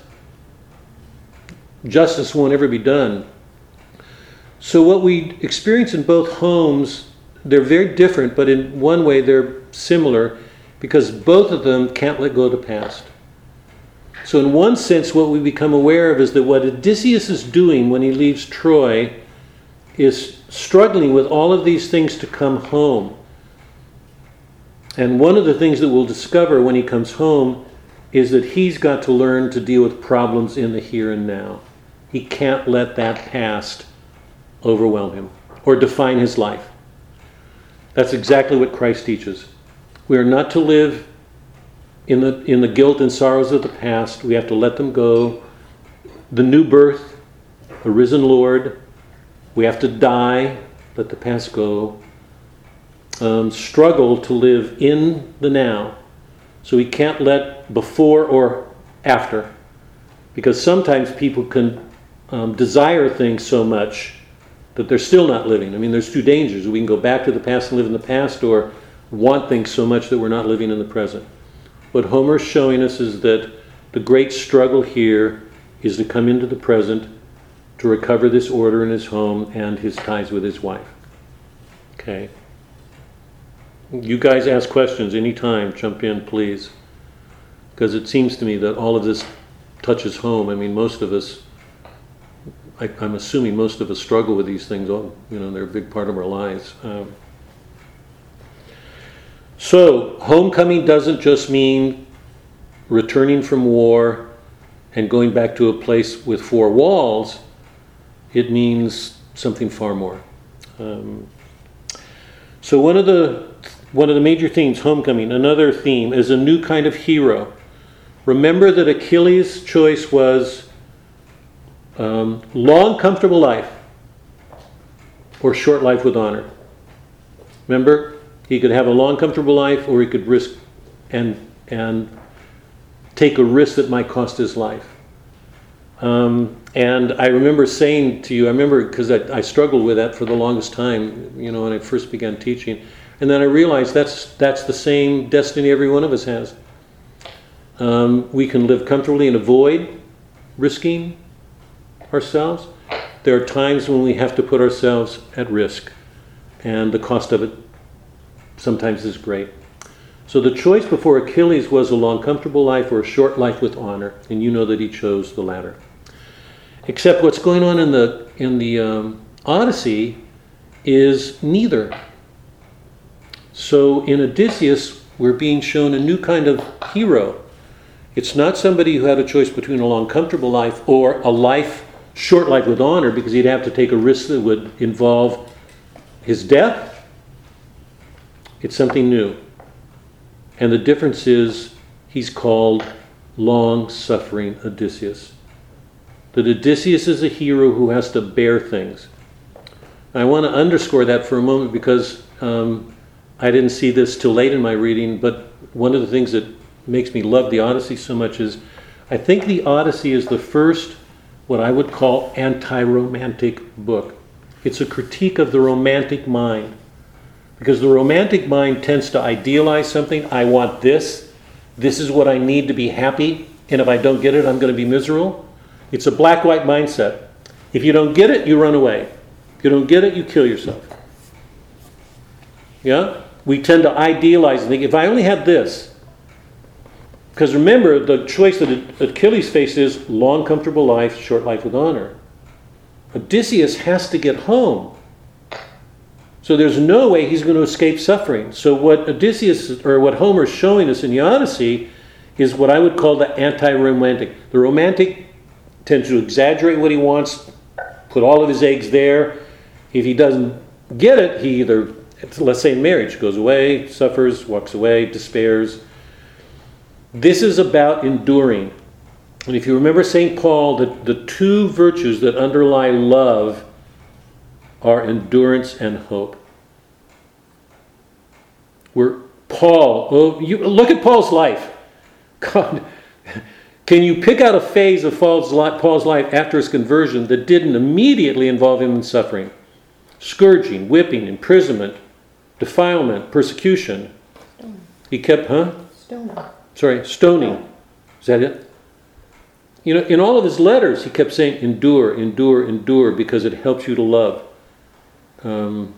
justice won't ever be done. So, what we experience in both homes, they're very different, but in one way they're similar because both of them can't let go of the past. So, in one sense, what we become aware of is that what Odysseus is doing when he leaves Troy is struggling with all of these things to come home. And one of the things that we'll discover when he comes home is that he's got to learn to deal with problems in the here and now. He can't let that past overwhelm him or define his life. That's exactly what Christ teaches. We are not to live in the, in the guilt and sorrows of the past. We have to let them go. The new birth, the risen Lord, we have to die, let the past go. Um, struggle to live in the now. So we can't let before or after. Because sometimes people can um, desire things so much that they're still not living. I mean, there's two dangers. We can go back to the past and live in the past, or want things so much that we're not living in the present. What Homer's showing us is that the great struggle here is to come into the present, to recover this order in his home and his ties with his wife. Okay? You guys ask questions anytime, jump in, please. Because it seems to me that all of this touches home. I mean, most of us, I, I'm assuming most of us struggle with these things. Oh, You know, they're a big part of our lives. Um, so, homecoming doesn't just mean returning from war and going back to a place with four walls. It means something far more. Um, so one of the one of the major themes, homecoming. Another theme is a new kind of hero. Remember that Achilles' choice was um, long, comfortable life or short life with honor. Remember, he could have a long, comfortable life, or he could risk and and take a risk that might cost his life. Um, and I remember saying to you, I remember because I, I, struggled with that for the longest time, you know, when I first began teaching. And then I realized that's, that's the same destiny every one of us has. Um, we can live comfortably and avoid risking ourselves. There are times when we have to put ourselves at risk, and the cost of it sometimes is great. So the choice before Achilles was a long, comfortable life or a short life with honor, and you know that he chose the latter. Except what's going on in the in the um, Odyssey is neither. So in Odysseus, we're being shown a new kind of hero. It's not somebody who had a choice between a long, comfortable life or a life, short life with honor, because he'd have to take a risk that would involve his death. It's something new. And the difference is he's called long suffering Odysseus that Odysseus is a hero who has to bear things. I want to underscore that for a moment because um, I didn't see this till late in my reading, but one of the things that makes me love the Odyssey so much is I think the Odyssey is the first, what I would call, anti romantic book. It's a critique of the romantic mind. Because the romantic mind tends to idealize something. I want this. This is what I need to be happy. And if I don't get it, I'm going to be miserable. It's a black white mindset. If you don't get it, you run away. If you don't get it, you kill yourself. Yeah? We tend to idealize and think if I only had this. Because remember, the choice that Achilles faces long, comfortable life, short life with honor. Odysseus has to get home. So there's no way he's going to escape suffering. So what Odysseus or what Homer's showing us in the Odyssey is what I would call the anti-romantic. The romantic tends to exaggerate what he wants, put all of his eggs there. If he doesn't get it, he either, let's say in marriage, goes away, suffers, walks away, despairs. This is about enduring. And if you remember St. Paul, the, the two virtues that underlie love are endurance and hope. Where Paul, oh, you look at Paul's life. God, <laughs> can you pick out a phase of Paul's life after his conversion that didn't immediately involve him in suffering? Scourging, whipping, imprisonment, defilement, persecution. He kept, huh? Stoning. Sorry, stoning. Is that it? You know, in all of his letters, he kept saying, endure, endure, endure, because it helps you to love. Um,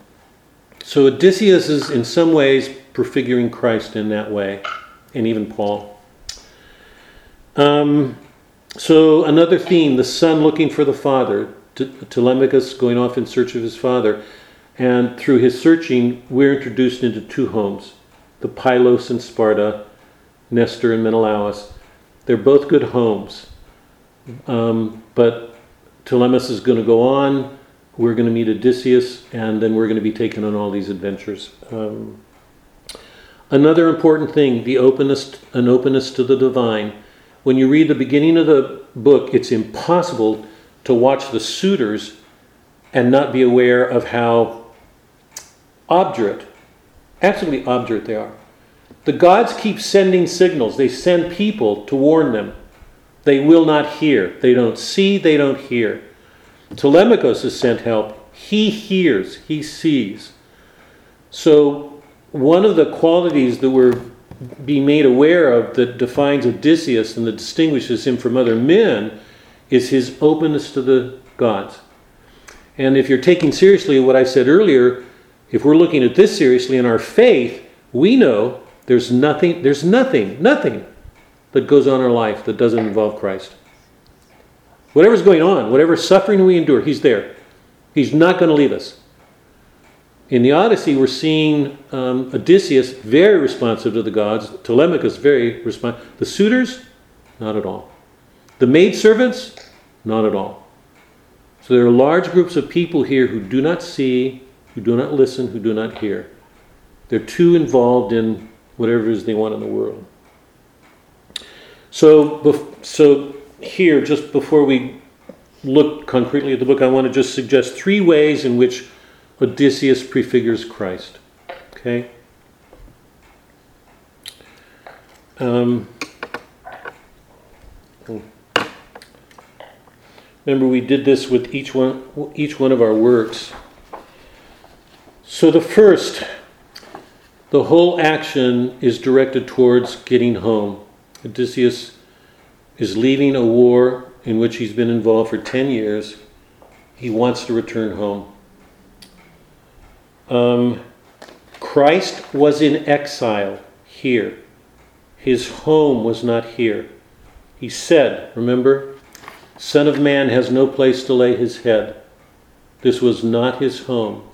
so Odysseus is in some ways prefiguring Christ in that way, and even Paul. Um, so another theme: the son looking for the father. Telemachus going off in search of his father, and through his searching, we're introduced into two homes: the Pylos and Sparta, Nestor and Menelaus. They're both good homes, um, but Telemachus is going to go on. We're going to meet Odysseus, and then we're going to be taken on all these adventures. Um, another important thing: the openness, an openness to the divine when you read the beginning of the book, it's impossible to watch the suitors and not be aware of how obdurate, absolutely obdurate they are. The gods keep sending signals, they send people to warn them. They will not hear. They don't see, they don't hear. Telemachus has sent help. He hears, he sees. So, one of the qualities that we're be made aware of that defines Odysseus and that distinguishes him from other men is his openness to the gods. And if you're taking seriously what I said earlier, if we're looking at this seriously in our faith, We know there's nothing, there's nothing, nothing that goes on in our life that doesn't involve Christ. Whatever's going on, whatever suffering we endure, He's there. He's not going to leave us. In the Odyssey, we're seeing um, Odysseus very responsive to the gods, Telemachus very responsive. The suitors, not at all. The maidservants, not at all. So there are large groups of people here who do not see, who do not listen, who do not hear. They're too involved in whatever it is they want in the world. So, so here, just before we look concretely at the book, I want to just suggest three ways in which Odysseus prefigures Christ. Okay? Um, remember, we did this with each one, each one of our works. So the first, the whole action is directed towards getting home. Odysseus is leaving a war in which he's been involved for 10 years. He wants to return home. Um, Christ was in exile here. His home was not here. He said, remember, Son of Man has no place to lay his head. This was not his home.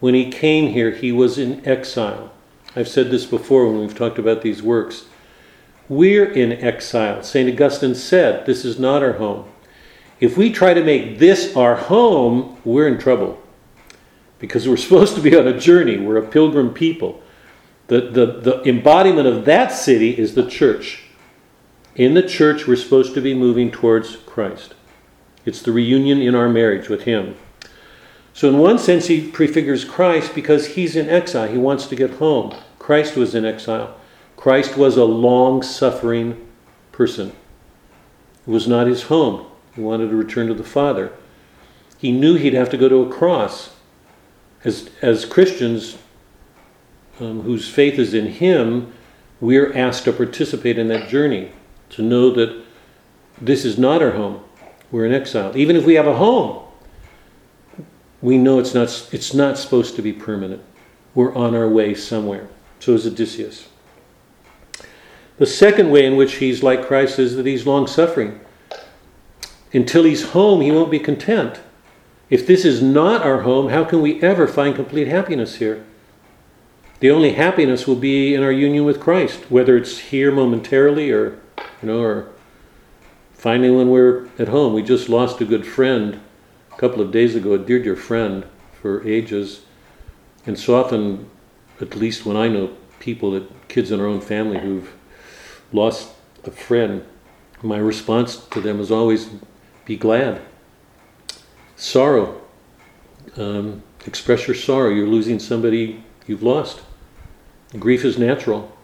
When he came here, he was in exile. I've said this before when we've talked about these works. We're in exile. St. Augustine said, This is not our home. If we try to make this our home, we're in trouble because we're <laughs> supposed to be on a journey. We're a pilgrim people. The, the, the embodiment of that city is the church. In the church, we're supposed to be moving towards Christ. It's the reunion in our marriage with Him. So, in one sense, he prefigures Christ because he's in exile. He wants to get home. Christ was in exile. Christ was a long suffering person. It was not his home. He wanted to return to the Father. He knew he'd have to go to a cross as, as Christians um, whose faith is in Him, we're asked to participate in that journey, to know that this is not our home. We're in exile. Even if we have a home, we know it's not, it's not supposed to be permanent. We're on our way somewhere. So is Odysseus. The second way in which he's like Christ is that he's long suffering. Until he's home, he won't be content. If this is not our home, how can we ever find complete happiness here? The only happiness will be in our union with Christ, whether it's here momentarily or, you know, or finally when we're at home. We just lost a good friend a couple of days ago, a dear, dear friend for ages. And so often, at least when I know people, that kids in our own family who've lost a friend, my response to them is always be glad sorrow. Um, express your sorrow. You're losing somebody you've lost. Grief is natural,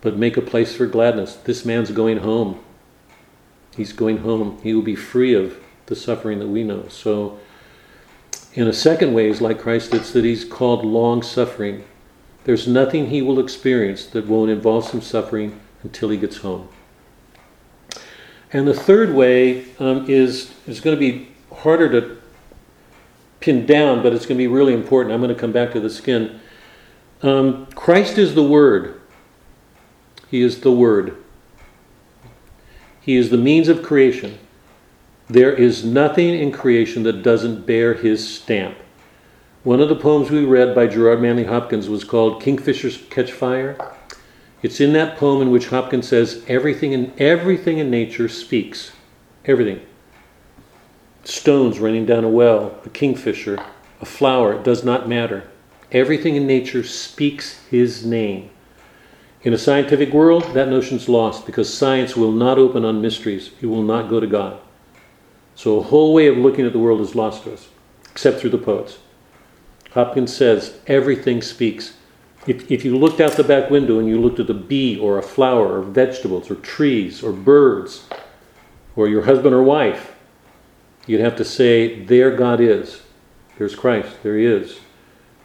but make a place for gladness. This man's going home. He's going home. He will be free of the suffering that we know. So, in a second way, is like Christ, it's that he's called long suffering. There's nothing he will experience that won't involve some suffering until he gets home. And the third way um, is, is going to be harder to pin down, but it's going to be really important. I'm going to come back to the skin. Um, Christ is the Word. He is the Word. He is the means of creation. There is nothing in creation that doesn't bear his stamp. One of the poems we read by Gerard Manley Hopkins was called Kingfishers Catch Fire. It's in that poem in which Hopkins says everything in everything in nature speaks. Everything stones running down a well, a kingfisher, a flower, it does not matter. Everything in nature speaks his name. In a scientific world, that notion's lost because science will not open on mysteries. It will not go to God. So a whole way of looking at the world is lost to us, except through the poets. Hopkins says everything speaks. If, if you looked out the back window and you looked at a bee or a flower or vegetables or trees or birds or your husband or wife, You'd have to say, there God is. There's Christ. There he is.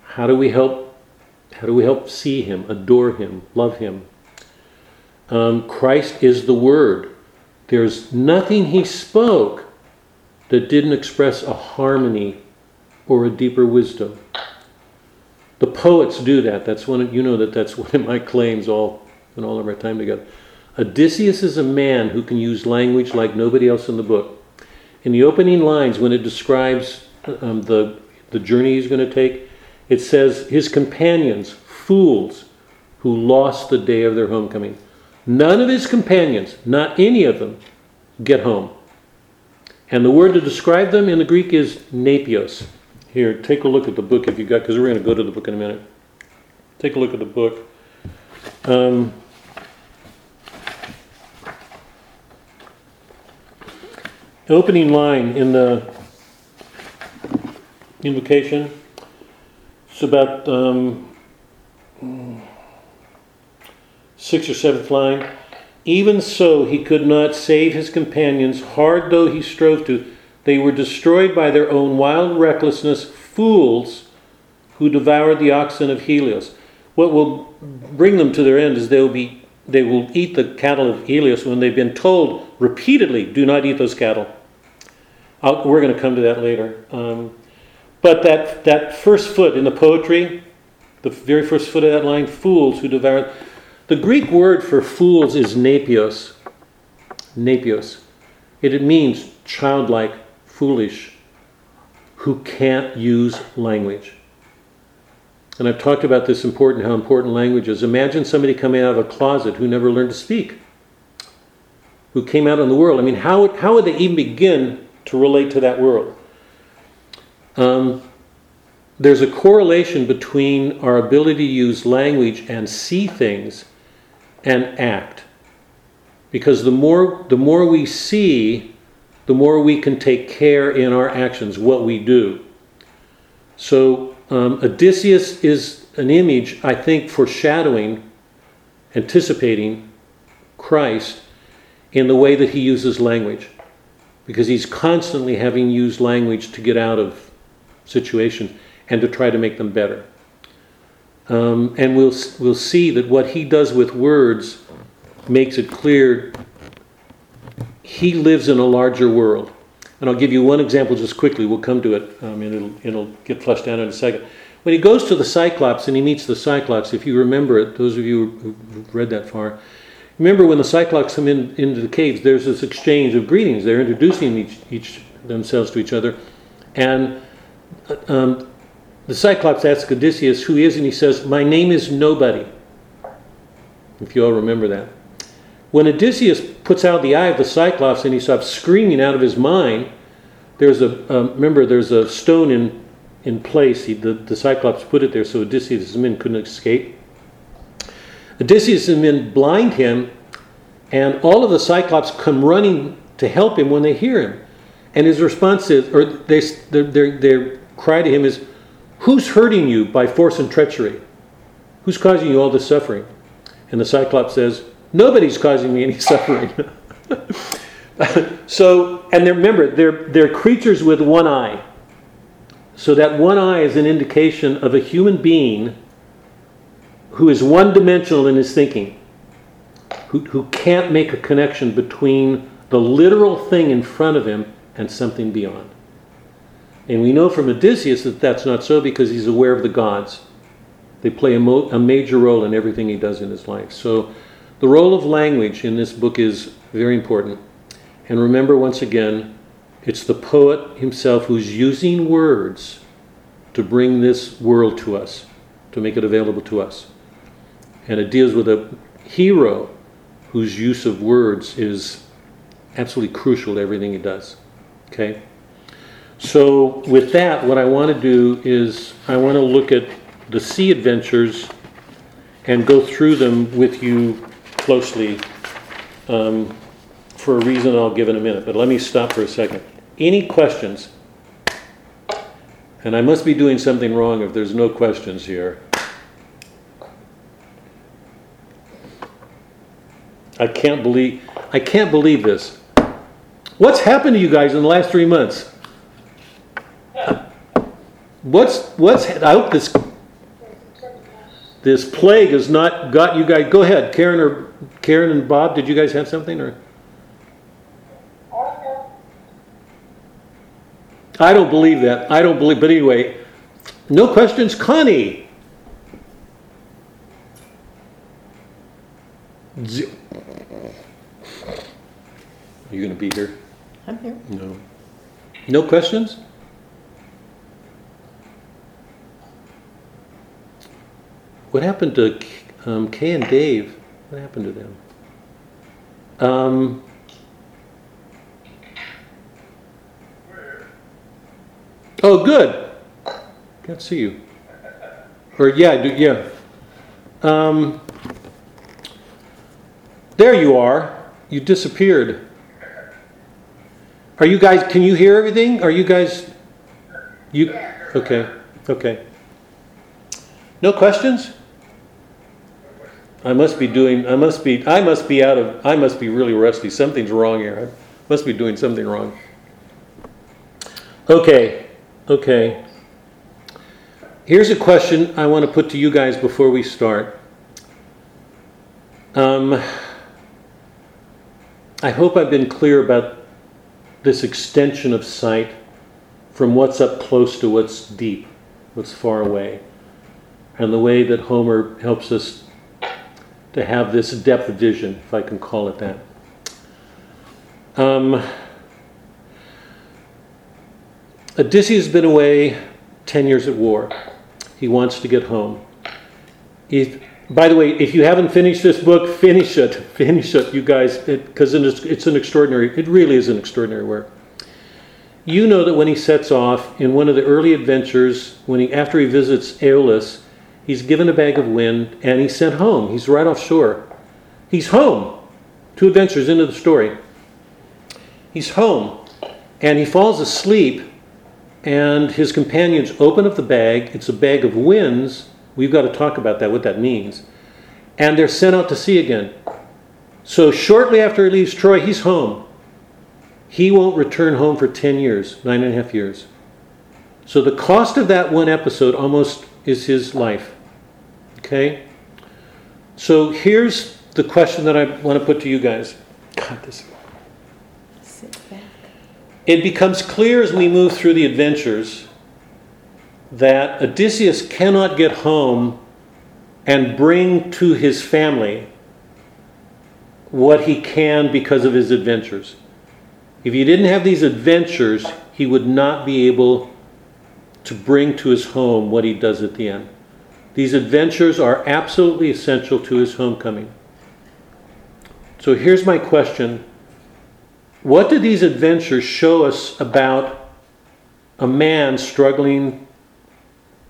How do we help? How do we help see him, adore him, love him? Um, Christ is the Word. There's nothing he spoke that didn't express a harmony or a deeper wisdom. The poets do that. That's one of, you know that that's <laughs> one of my claims all in all of our time together. Odysseus is a man who can use language like nobody else in the book. In the opening lines, when it describes um, the, the journey he's going to take, it says his companions, fools, who lost the day of their homecoming. None of his companions, not any of them, get home. And the word to describe them in the Greek is napios. Here, take a look at the book if you've got, because we're going to go to the book in a minute. Take a look at the book. Um, opening line in the invocation. It's about um, or seventh line. Even so, he could not save his companions, hard though he strove to. They were destroyed by their own wild recklessness, fools who devoured the oxen of Helios. What will bring them to their end is they will be they will eat the cattle of Helios when they've been told repeatedly, "Do not eat those cattle." I'll, we're going to come to that later. Um, but that that first foot in the poetry, the very first foot of that line, "Fools who devour." The Greek word for fools is napios. Napios. It, means childlike, foolish, who can't use language. And I've talked about this important, how important language is. Imagine somebody coming out of a closet who never learned to speak, who came out in the world. I mean, how would, how would they even begin to relate to that world? Um, there's a correlation between our ability to use language and see things and act. Because the more, the more we see, the more we can take care in our actions, what we do. So, um, Odysseus is an image, I think, foreshadowing, anticipating Christ in the way that he uses language. Because he's constantly having used language to get out of situations and to try to make them better. Um, and we'll, we'll see that what he does with words makes it clear he lives in a larger world. And I'll give you one example just quickly. We'll come to it, um, and it'll, it'll get flushed out in a second. When he goes to the Cyclops and he meets the Cyclops, if you remember it, those of you who've read that far, remember when the Cyclops come in into the caves, there's this exchange of greetings. They're introducing each, each themselves to each other. And um, the Cyclops asks Odysseus who he is, and he says, My name is nobody. If you all remember that. When Odysseus puts out the eye of the Cyclops and he stops screaming out of his mind, there's a, um, remember, there's a stone in, in place. He, the, the Cyclops put it there so Odysseus' men couldn't escape. Odysseus' men blind him, and all of the Cyclops come running to help him when they hear him. And his response is, or they, their, their, their cry to him is, Who's hurting you by force and treachery? Who's causing you all this suffering? And the Cyclops says, Nobody's causing me any <laughs> suffering. so, and they're, remember, they're, they're creatures with one eye. So that one eye is an indication of a human being who is one dimensional in his thinking, who, who can't make a connection between the literal thing in front of him and something beyond. And we know from Odysseus that that's not so because he's aware of the gods. They play a, mo- a, major role in everything he does in his life. So the role of language in this book is very important. And remember, once again, it's the poet himself who's using words to bring this world to us, to make it available to us. And it deals with a hero whose use of words is absolutely crucial to everything he does. Okay? So, with that, what I want to do is I want to look at the sea adventures and go through them with you closely um, for a reason I'll give in a minute. But let me stop for a second. Any questions? And I must be doing something wrong if there's no questions here. I can't believe I can't believe this. What's happened to you guys in the last three months? what's what's out this this plague has not got you guys. Go ahead, Karen or Karen and Bob. Did you guys have something or? I don't believe that. I don't believe. But anyway, no questions, Connie. Are you going to be here? I'm here. No. No questions. What happened to um, Kay and Dave? What happened to them? Um, oh, good. Can't see you. Or yeah, do, yeah. Um, there you are. You disappeared. Are you guys, can you hear everything? Are you guys, you, okay, okay. No questions? I must be doing, I must be, I must be out of, I must be really rusty. Something's wrong here. I must be doing something wrong. Okay, okay. Here's a question I want to put to you guys before we start. Um, I hope I've been clear about this extension of sight from what's up close to what's deep, what's far away, and the way that Homer helps us to have this depth of vision, if I can call it that. Um, Odysseus has been away 10 years at war. He wants to get home. By the way, if you haven't finished this book, <laughs> finish it. Finish it, you guys, because it, it's an extraordinary, it really is an extraordinary work. You know that when he sets off in one of the early adventures, when he, after he visits Aeolus, he's given a bag of wind and he's sent home. He's right offshore. He's home. Two adventures into the story. He's home and he falls asleep and his companions open up the bag. It's a bag of winds. We've got to talk about that, what that means. And they're sent out to sea again. So shortly after he leaves Troy, he's home. He won't return home for 10 years, nine and a half years. So the cost of that one episode almost is his life. Okay? So here's the question that I want to put to you guys. God, this. Sit back. It becomes clear as we move through the adventures that Odysseus cannot get home and bring to his family what he can because of his adventures. If he didn't have these adventures, he would not be able to bring to his home what he does at the end. These adventures are absolutely essential to his homecoming. So here's my question What do these adventures show us about a man struggling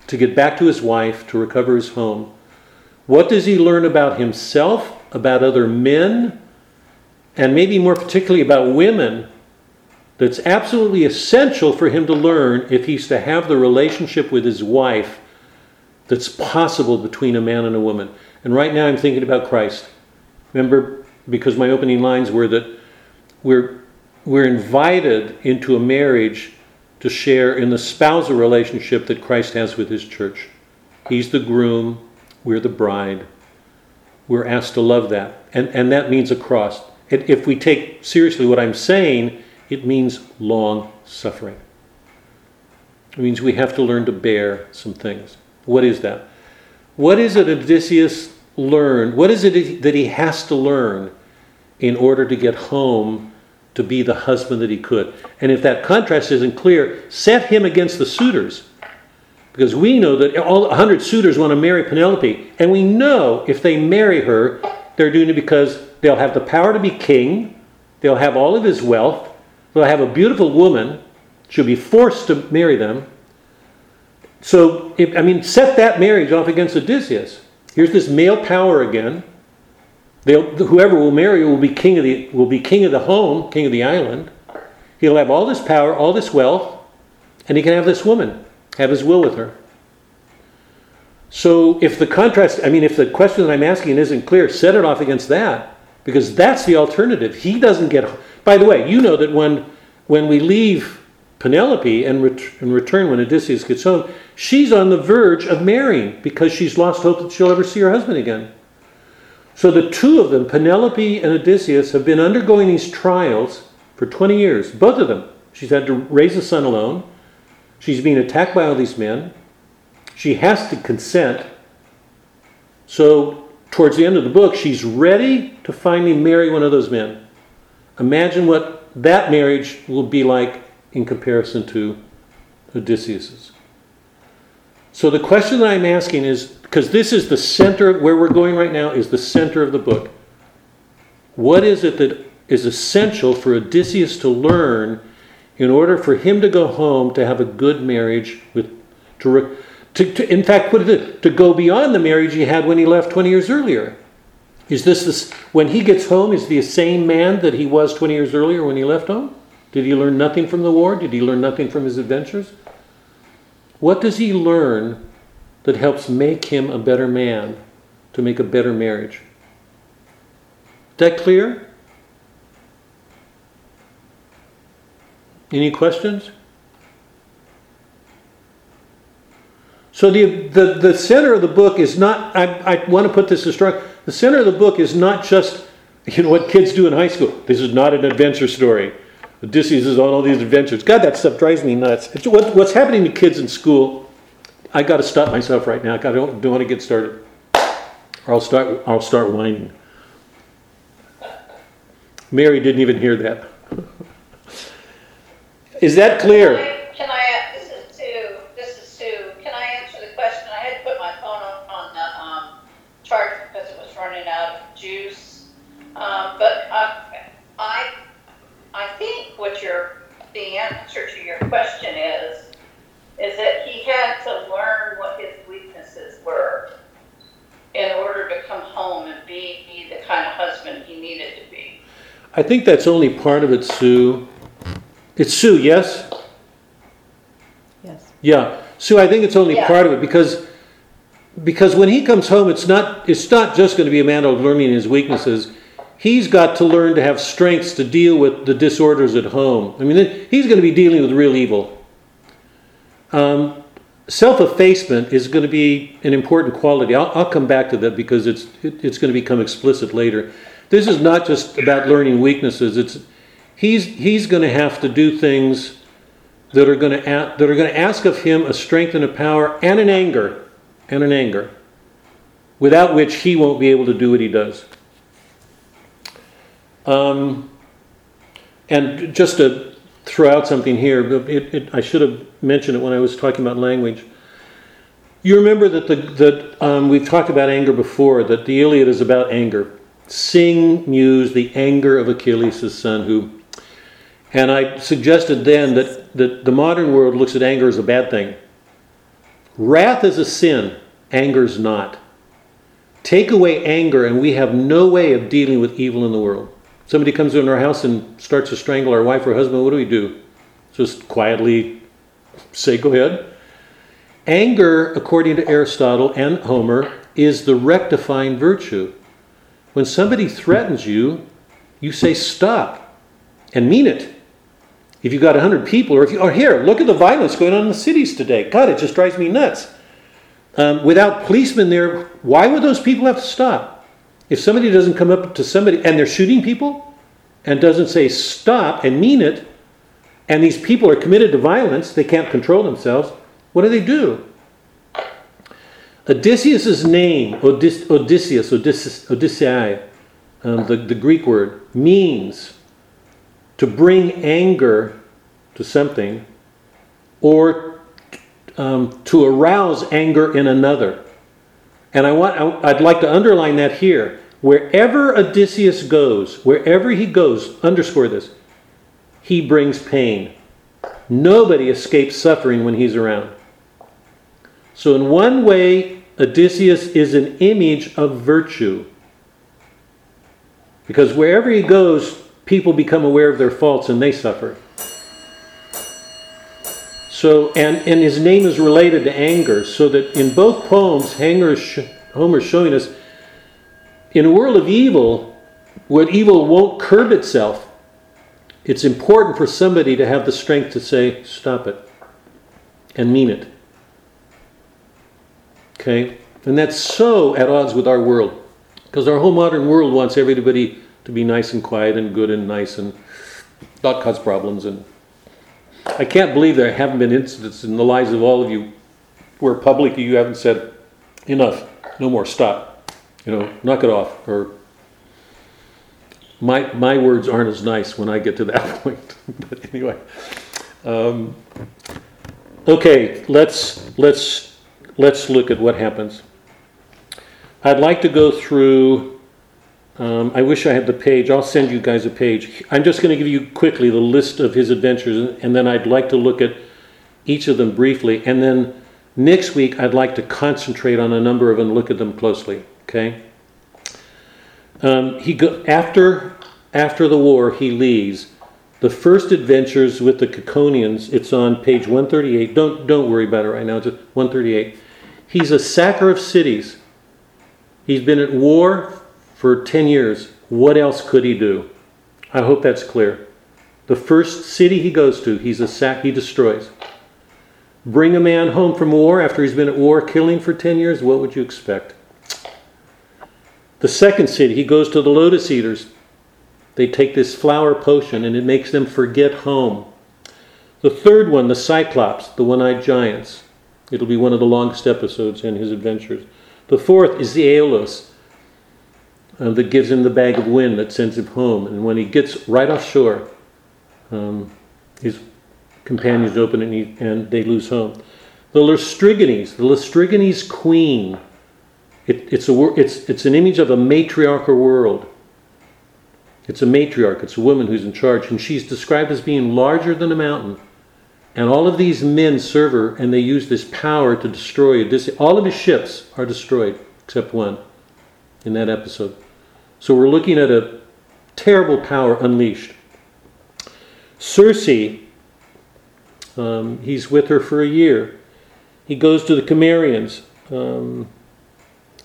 to get back to his wife, to recover his home? What does he learn about himself, about other men, and maybe more particularly about women that's absolutely essential for him to learn if he's to have the relationship with his wife that's possible between a man and a woman. And right now I'm thinking about Christ. Remember, because my opening lines were that we're, we're invited into a marriage to share in the spousal relationship that Christ has with his church. He's the groom, we're the bride. We're asked to love that. And, and that means a cross. If we take seriously what I'm saying, it means long suffering. It means we have to learn to bear some things. What is that? What is it Odysseus learned? What is it that he has to learn in order to get home to be the husband that he could? And if that contrast isn't clear, set him against the suitors. Because we know that all 100 suitors want to marry Penelope. And we know if they marry her, they're doing it because they'll have the power to be king, they'll have all of his wealth, they'll have a beautiful woman, she'll be forced to marry them. So, if, I mean, set that marriage off against Odysseus. Here's this male power again. They'll, whoever will marry will be king of the will be king of the home, king of the island. He'll have all this power, all this wealth, and he can have this woman, have his will with her. So if the contrast, I mean, if the question that I'm asking isn't clear, set it off against that, because that's the alternative. He doesn't get. By the way, you know that when when we leave Penelope and, ret- and return when Odysseus gets home, she's on the verge of marrying because she's lost hope that she'll ever see her husband again. So the two of them, Penelope and Odysseus, have been undergoing these trials for 20 years, both of them. She's had to raise a son alone. She's being attacked by all these men. She has to consent. So towards the end of the book, she's ready to finally marry one of those men. Imagine what that marriage will be like in comparison to Odysseus's. So the question that I'm asking is because this is the center where we're going right now is the center of the book. What is it that is essential for Odysseus to learn in order for him to go home to have a good marriage with to, to, to in fact put it to go beyond the marriage he had when he left 20 years earlier. Is this this when he gets home is the same man that he was 20 years earlier when he left home? Did he learn nothing from the war? Did he learn nothing from his adventures? What does he learn that helps make him a better man to make a better marriage? Is that clear? Any questions? So the, the, the center of the book is not, I, I want to put this as strong, the center of the book is not just, you know, what kids do in high school. This is not an adventure story. Odysseus is on all these adventures. God, that stuff drives me nuts. What, what's happening to kids in school, I got to stop myself right now. I don't, don't want to get started. Or I'll start, I'll start whining. Mary didn't even hear that. Is that clear? The answer to your question is, is that he had to learn what his weaknesses were in order to come home and be the kind of husband he needed to be. I think that's only part of it, Sue. It's Sue, yes? Yes. Yeah. Sue, I think it's only Yeah. part of it because because when he comes home, it's not it's not just going to be a matter of learning his weaknesses. He's got to learn to have strengths to deal with the disorders at home. I mean, he's going to be dealing with real evil. Um, self-effacement is going to be an important quality. I'll, I'll come back to that because it's it, it's going to become explicit later. This is not just about learning weaknesses. It's he's he's going to have to do things that are going to a- that are going to ask of him a strength and a power and an anger and an anger without which he won't be able to do what he does. Um, and just to throw out something here, it, it, I should have mentioned it when I was talking about language. You remember that the that um, we've talked about anger before. That the Iliad is about anger. Sing muse the anger of Achilles' son, who and I suggested then that, that the modern world looks at anger as a bad thing. Wrath is a sin, anger is not. Take away anger, and we have no way of dealing with evil in the world. Somebody comes into our house and starts to strangle our wife or husband, what do we do? Just quietly say, go ahead. Anger, according to Aristotle and Homer, is the rectifying virtue. When somebody threatens you, you say, stop, and mean it. If you've got 100 people, or if you, or here, look at the violence going on in the cities today. God, it just drives me nuts. Um, without policemen there, why would those people have to stop? If somebody doesn't come up to somebody and they're shooting people and doesn't say stop and mean it, and these people are committed to violence, they can't control themselves, what do they do? Odysseus' name, Odys- Odysseus, Odysseus, Odyssei, um, the, the Greek word, means to bring anger to something or um, to arouse anger in another. And I want, I'd like to underline that here. Wherever Odysseus goes, wherever he goes, underscore this, he brings pain. Nobody escapes suffering when he's around. So, in one way, Odysseus is an image of virtue. Because wherever he goes, people become aware of their faults and they suffer. So, and, and his name is related to anger, so that in both poems, Homer is showing us in a world of evil, what evil won't curb itself, it's important for somebody to have the strength to say, stop it, and mean it. Okay? And that's so at odds with our world. Because our whole modern world wants everybody to be nice and quiet and good and nice and not cause problems. And I can't believe there haven't been incidents in the lives of all of you where publicly you haven't said, enough, no more, stop. You know, knock it off. Or my my words aren't as nice when I get to that <laughs> point. but anyway, um, okay. Let's let's let's look at what happens. I'd like to go through. Um, I wish I had the page. I'll send you guys a page. I'm just going to give you quickly the list of his adventures, and then I'd like to look at each of them briefly. And then next week, I'd like to concentrate on a number of them and look at them closely. Okay. Um, he go, after after the war, he leaves. The first adventures with the Ciconians. It's on page 138. Don't don't worry about it right now. It's 138. He's a sacker of cities. He's been at war for 10 years. What else could he do? I hope that's clear. The first city he goes to, he's a sack he destroys. Bring a man home from war after he's been at war killing for 10 years, what would you expect? The second city, he goes to the lotus eaters. They take this flower potion and it makes them forget home. The third one, the Cyclops, the one eyed giants. It'll be one of the longest episodes in his adventures. The fourth is the Aeolus uh, that gives him the bag of wind that sends him home. And when he gets right offshore, um, his companions open and, he, and they lose home. The Laestrygons, the Laestrygons queen. It, it's, a, it's, it's an image of a matriarchal world. It's a matriarch, it's a woman who's in charge, and she's described as being larger than a mountain. And all of these men serve her, and they use this power to destroy. All of his ships are destroyed, except one, in that episode. So we're looking at a terrible power unleashed. Circe, um, he's with her for a year. He goes to the Cimmerians. Um,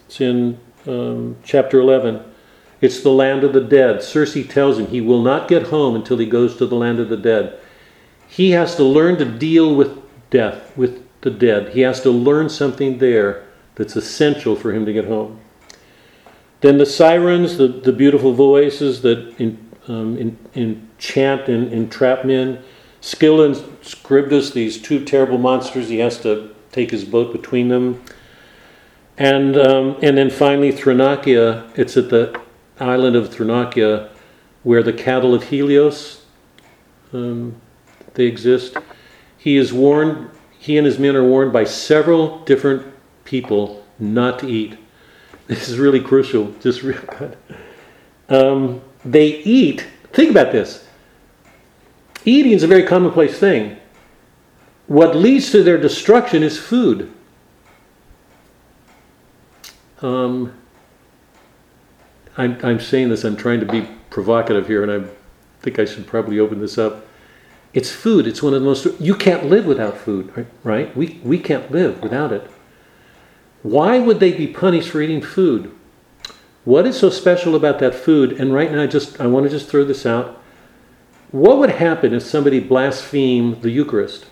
it's in um, chapter 11. It's the land of the dead. Circe tells him he will not get home until he goes to the land of the dead. He has to learn to deal with death, with the dead. He has to learn something there that's essential for him to get home. Then the sirens, the, the beautiful voices that in, um, in, enchant and entrap men. Scylla Charybdis, these two terrible monsters, he has to take his boat between them. And, um, and then finally, Thrinakia, it's at the island of Thrinakia where the cattle of Helios um, they exist. He is warned, he and his men are warned by several different people not to eat. This is really crucial, just real good. Um, they eat, think about this. Eating is a very commonplace thing. What leads to their destruction is food. Um, I'm, I'm saying this, I'm trying to be provocative here, and I think I should probably open this up. It's food. It's one of the most. You can't live without food, right? We, we can't live without it. Why would they be punished for eating food? What is so special about that food? And right now, I just I want to just throw this out. What would happen if somebody blasphemed the Eucharist?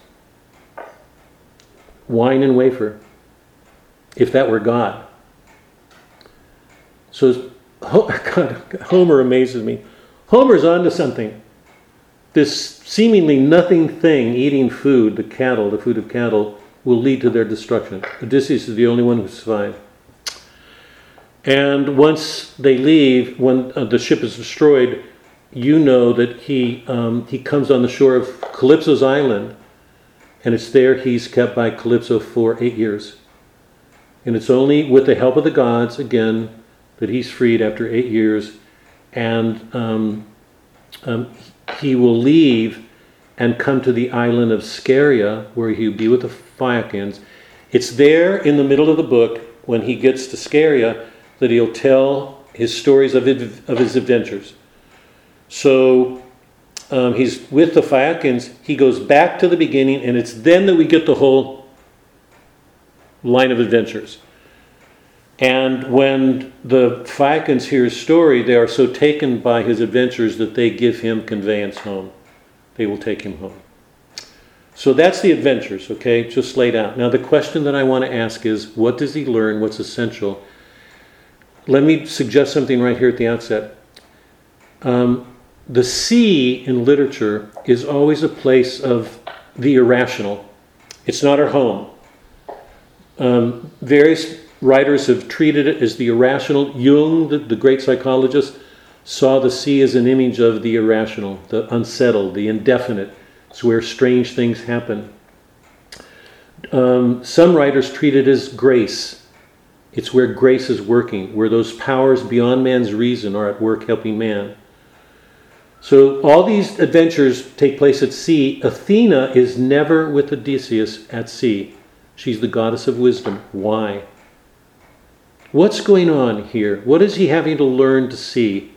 Wine and wafer. If that were God. So <laughs> oh, God, Homer amazes me. Homer's onto something this seemingly nothing thing eating food, the cattle, the food of cattle, will lead to their destruction. Odysseus is the only one who survived. And once they leave, when uh, the ship is destroyed, you know that he, um, he comes on the shore of Calypso's island, and it's there he's kept by Calypso for eight years. And it's only with the help of the gods, again, that he's freed after eight years. And um, um, he will leave and come to the island of Scheria, where he'll be with the Phaeacians. It's there in the middle of the book, when he gets to Scheria, that he'll tell his stories of, of his adventures. So um, he's with the Phaeacians. He goes back to the beginning, and it's then that we get the whole line of adventures. And when the Phaeacians hear his story, they are so taken by his adventures that they give him conveyance home. They will take him home. So that's the adventures, okay, just laid out. Now, the question that I want to ask is what does he learn? What's essential? Let me suggest something right here at the outset. Um, the sea in literature is always a place of the irrational, it's not our home. Um, various writers have treated it as the irrational. Jung, the, the great psychologist, saw the sea as an image of the irrational, the unsettled, the indefinite. It's where strange things happen. Um, some writers treat it as grace. It's where grace is working, where those powers beyond man's reason are at work helping man. So all these adventures take place at sea. Athena is never with Odysseus at sea. She's the goddess of wisdom. Why? What's going on here? What is he having to learn to see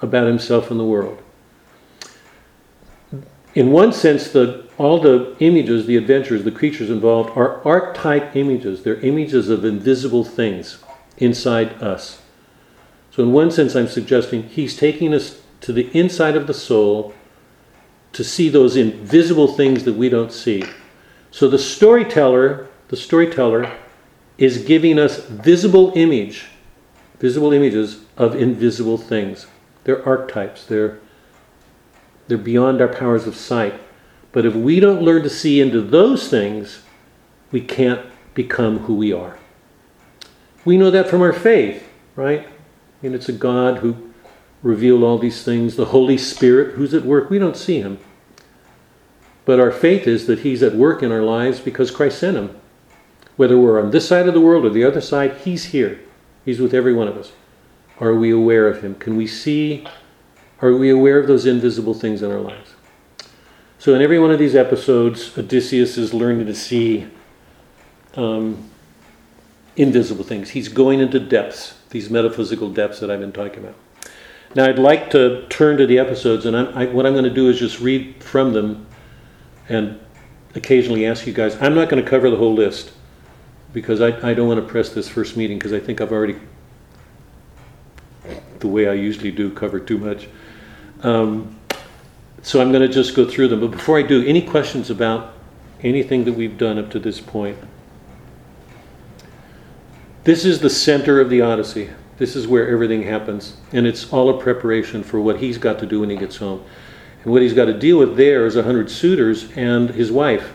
about himself and the world? In one sense, the, all the images, the adventures, the creatures involved are archetype images. They're images of invisible things inside us. So, in one sense, I'm suggesting he's taking us to the inside of the soul to see those invisible things that we don't see. So the storyteller, the storyteller is giving us visible image, visible images of invisible things. They're archetypes. They're they're beyond our powers of sight. But if we don't learn to see into those things, we can't become who we are. We know that from our faith, right? And it's a God who revealed all these things. The Holy Spirit, who's at work, we don't see him. But our faith is that he's at work in our lives because Christ sent him. Whether we're on this side of the world or the other side, he's here. He's with every one of us. Are we aware of him? Can we see? Are we aware of those invisible things in our lives? So, in every one of these episodes, Odysseus is learning to see um, invisible things. He's going into depths, these metaphysical depths that I've been talking about. Now, I'd like to turn to the episodes, and I'm, I, what I'm going to do is just read from them and occasionally ask you guys. I'm not going to cover the whole list because I, I don't want to press this first meeting because I think I've already, the way I usually do, covered too much. Um, so I'm going to just go through them. But before I do, any questions about anything that we've done up to this point? This is the center of the Odyssey. This is where everything happens. And it's all a preparation for what he's got to do when he gets home. And what he's got to deal with there is a hundred suitors and his wife.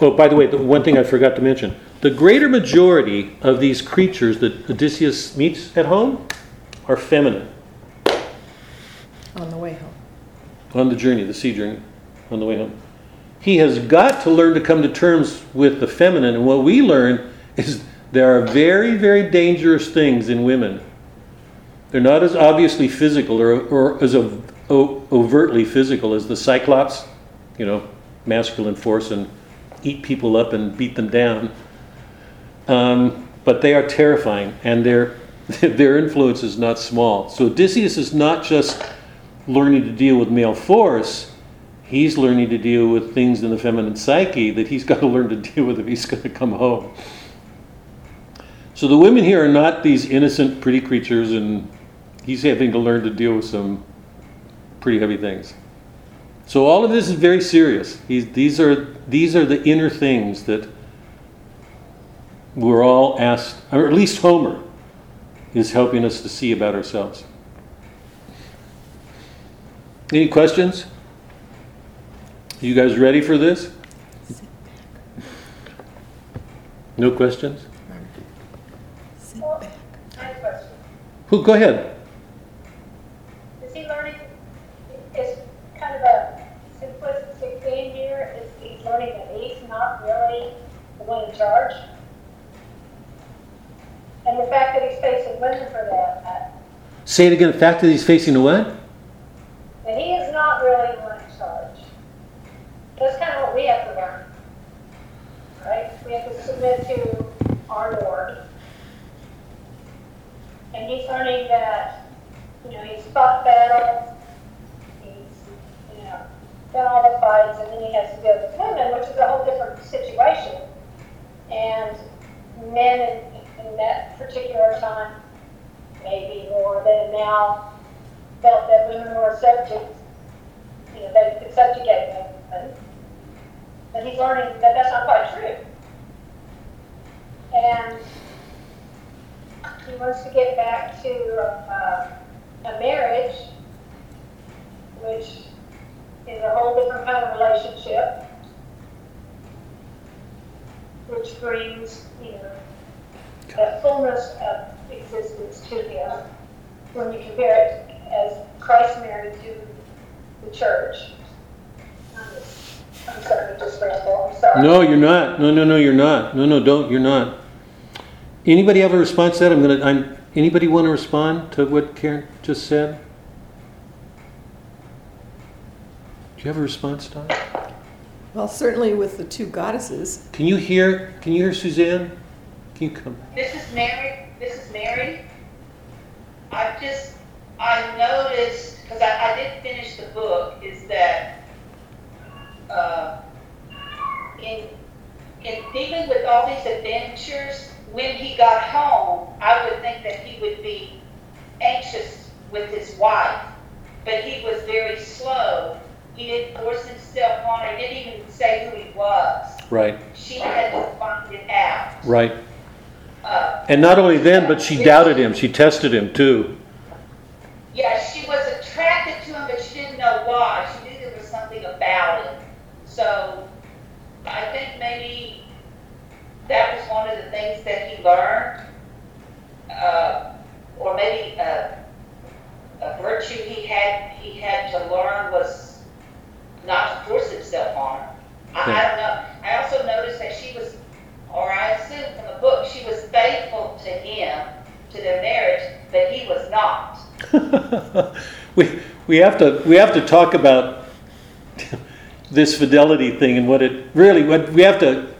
Oh, by the way, the one thing I forgot to mention the greater majority of these creatures that Odysseus meets at home are feminine On the way home. On the journey, the sea journey, on the way home. He has got to learn to come to terms with the feminine, and what we learn is there are very, very dangerous things in women. They're not as obviously physical or, or as o- overtly physical as the Cyclops, you know, masculine force and eat people up and beat them down. Um, but they are terrifying, and their <laughs> their influence is not small. So Odysseus is not just learning to deal with male force; he's learning to deal with things in the feminine psyche that he's <laughs> got to learn to deal with if he's going to come home. So the women here are not these innocent, pretty creatures, and he's having to learn to deal with some pretty heavy things. So all of this is very serious. He's, these are these are the inner things that we're all asked, or at least Homer is helping us to see about ourselves. Any questions? You guys ready for this? No questions? Sit Well. I have a question. Who? Go ahead. Is he learning, is kind of a simplistic thing here, is he's learning that he's not really the one in charge? And the fact that he's facing women for that, uh, Say it again. The fact that he's facing a what? That he is not really the one in charge. That's kind of what we have to learn. Right? We have to submit to our Lord. And he's learning that, you know, he's fought battle, he's, you know, done all the fights, and then he has to deal with women, which is a whole different situation. And men in, in that particular time, maybe more than now, felt that women were subject, you know, they could subjugate women. But he's learning that that's not quite true. And he wants to get back to uh, a marriage, which is a whole different kind of relationship, which brings, you know, that fullness of existence to him when you compare it as Christ married to the church. I'm just- I'm sorry, just ramble, I'm sorry. No, you're not. No, no, no, you're not. No, no, don't. You're not. Anybody have a response to that? I'm gonna. I'm. Anybody want to respond to what Karen just said? Do you have a response, Don? Well, certainly with the two goddesses, Can you hear? Can you hear Suzanne? Can you come? This is Mary, this is Mary. I've just, I noticed, because I, I did finish the book, is that, uh, in, in dealing with all these adventures, when he got home, I would think that he would be anxious with his wife, but he was very slow. He didn't force himself on her, he didn't even say who he was. Right. She had to find it out. Right. Uh, And not only then, but she doubted him. She tested him too. Yeah, she was attracted to him, but she didn't know why. She knew there was something about him. So I think maybe that was one of the things that he learned. Uh, or maybe a, a virtue he had he had to learn was not to force himself on her. I, I don't know. I also noticed that she was, or I assume from the book, she was faithful to him, to their marriage, but he was not. <laughs> we we have to we have to talk about this fidelity thing and what it really what we have to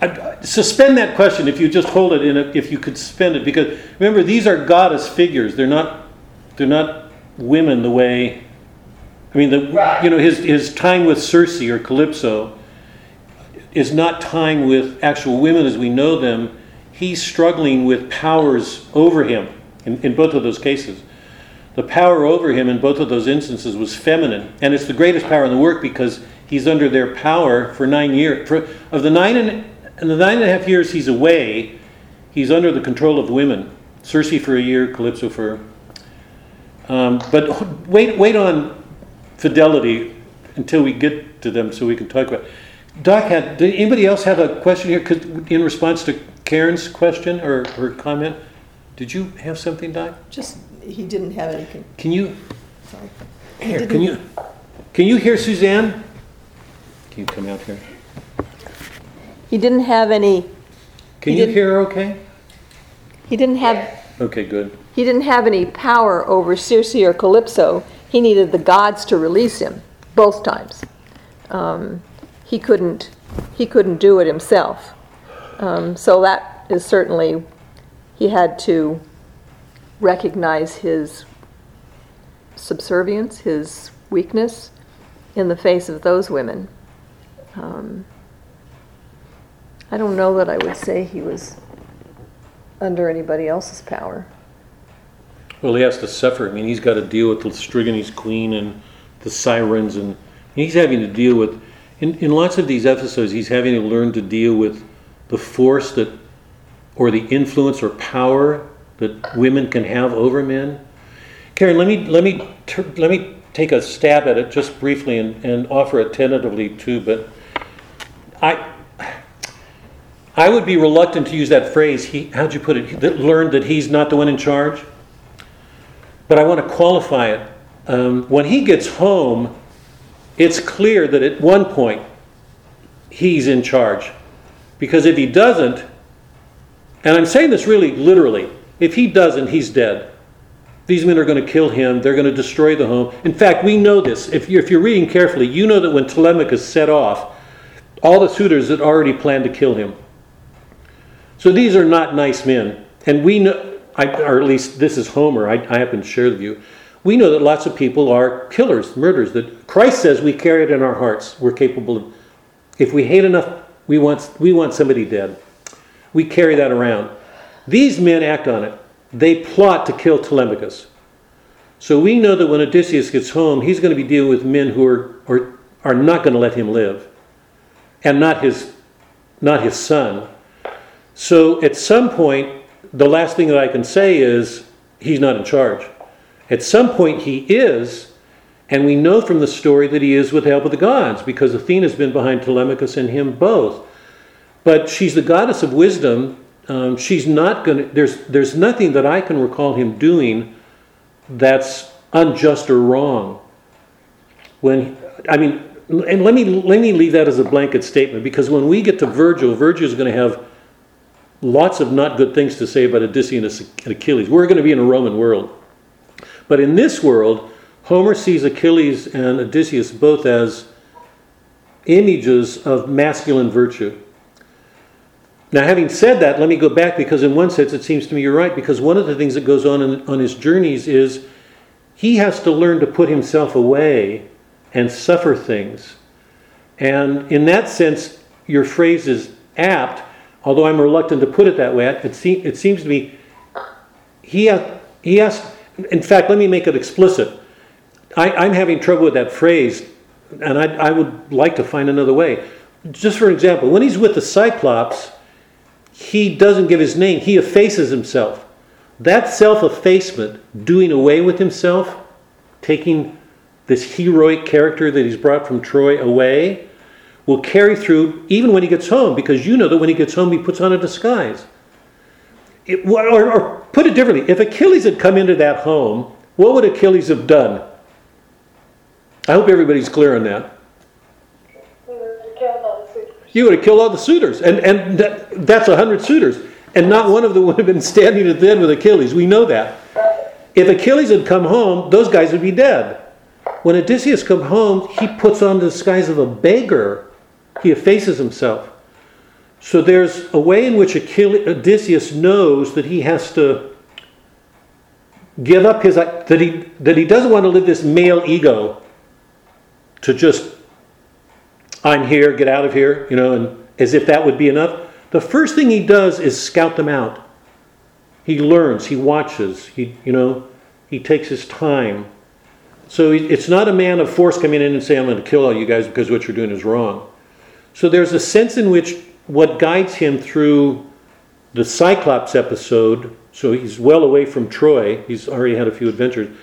I- suspend that question if you just hold it in a, if you could suspend it because remember these are goddess figures they're not they're not women the way I mean the Right. you know his his time with Circe or Calypso is not time with actual women as we know them he's struggling with powers over him in, in both of those cases. The power over him in both of those instances was feminine and it's the greatest power in the work because he's under their power for nine years for, of the nine and, and the nine and a half years he's away he's under the control of women. Circe for a year calypso for um, but wait wait on fidelity until we get to them so we can talk about doc had did anybody else have a question here? 'Cause in response to karen's question or her comment did you have something doc just, he didn't have any, con- can you sorry. here, Didn't- can you can you hear Suzanne? Can you come out here? He didn't have any, Can He you didn't- hear her okay? he didn't have, Okay, good. he didn't have any power over Circe or Calypso. He needed the gods to release him, both times. Um, He couldn't, he couldn't do it himself. Um, So that is certainly, he had to recognize his subservience, his weakness in the face of those women. Um, I don't know that I would say he was under anybody else's power. Well, he has to suffer. I mean, he's got to deal with the Strigonese queen and the sirens, and he's having to deal with. In, in lots of these episodes, he's having to learn to deal with the force that, or the influence or power that women can have over men. Karen, let me let me let me take a stab at it just briefly and, and offer it tentatively too. But I I would be reluctant to use that phrase. He, how'd you put it? That learned that he's not the one in charge. But I want to qualify it. Um, when he gets home, it's clear that at one point he's in charge. Because if he doesn't, and I'm saying this really literally, if he doesn't, he's dead. These men are going to kill him. They're going to destroy the home. In fact, we know this. If you're, if you're reading carefully, you know that when Telemachus set off, all the suitors had already planned to kill him. So these are not nice men. And we know, I, or at least this is Homer, I, I happen to share the view. We know that lots of people are killers, murderers, that Christ says we carry it in our hearts. We're capable of, if we hate enough, we want, we want somebody dead. We carry that around. These men act on it. They plot to kill Telemachus. So we know that when Odysseus gets home, he's going to be dealing with men who are, are, are not going to let him live, and not his, not his son. So at some point, the last thing that I can say is he's not in charge. At some point, he is, and we know from the story that he is with the help of the gods, because Athena's been behind Telemachus and him both. But she's the goddess of wisdom, um, she's not going to, there's, there's nothing that I can recall him doing that's unjust or wrong. When, I mean, and let me, let me leave that as a blanket statement because when we get to Virgil, Virgil is going to have lots of not good things to say about Odysseus and Achilles. We're going to be in a Roman world. But in this world, Homer sees Achilles and Odysseus both as images of masculine virtue. Now, having said that, let me go back because, in one sense, it seems to me you're right. Because one of the things that goes on in, on his journeys is he has to learn to put himself away and suffer things. And in that sense, your phrase is apt, although I'm reluctant to put it that way. It, se- it seems to me he, ha- he has, in fact, let me make it explicit. I, I'm having trouble with that phrase, and I, I would like to find another way. Just for example, when he's with the Cyclops, he doesn't give his name, he effaces himself. That self effacement, doing away with himself, taking this heroic character that he's brought from Troy away, will carry through even when he gets home, because you know that when he gets home, he puts on a disguise. It, or, or put it differently, if Achilles had come into that home, what would Achilles have done? I hope everybody's clear on that. You would have killed all the suitors, and, and that, that's a hundred suitors, and not one of them would have been standing at the end with Achilles. We know that. If Achilles had come home, those guys would be dead. When Odysseus comes home, he puts on the disguise of a beggar. He effaces himself. So there's a way in which Odysseus knows that he has to give up his that he that he doesn't want to live this male ego to just I'm here, get out of here, you know, and as if that would be enough. The first thing he does is scout them out. He learns, he watches, he you know, he takes his time. So it's not a man of force coming in and saying, I'm going to kill all you guys because what you're doing is wrong. So there's a sense in which what guides him through the Cyclops episode, so he's well away from Troy, he's already had a few adventures.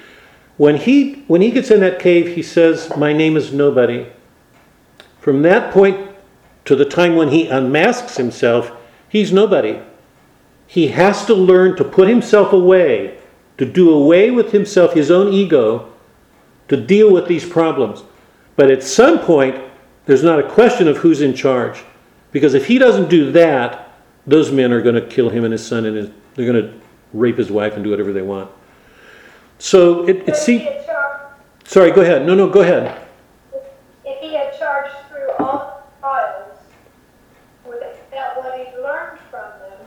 When he, when he gets in that cave, he says, My name is nobody. From that point to the time when he unmasks himself, he's nobody. He has to learn to put himself away, to do away with himself, his own ego, to deal with these problems. But at some point, there's not a question of who's in charge. Because if he doesn't do that, those men are going to kill him and his son, and his, they're going to rape his wife and do whatever they want. So it, it had Sorry, go ahead. No, no, go ahead. if he had charged through all the trials without what he'd learned from them,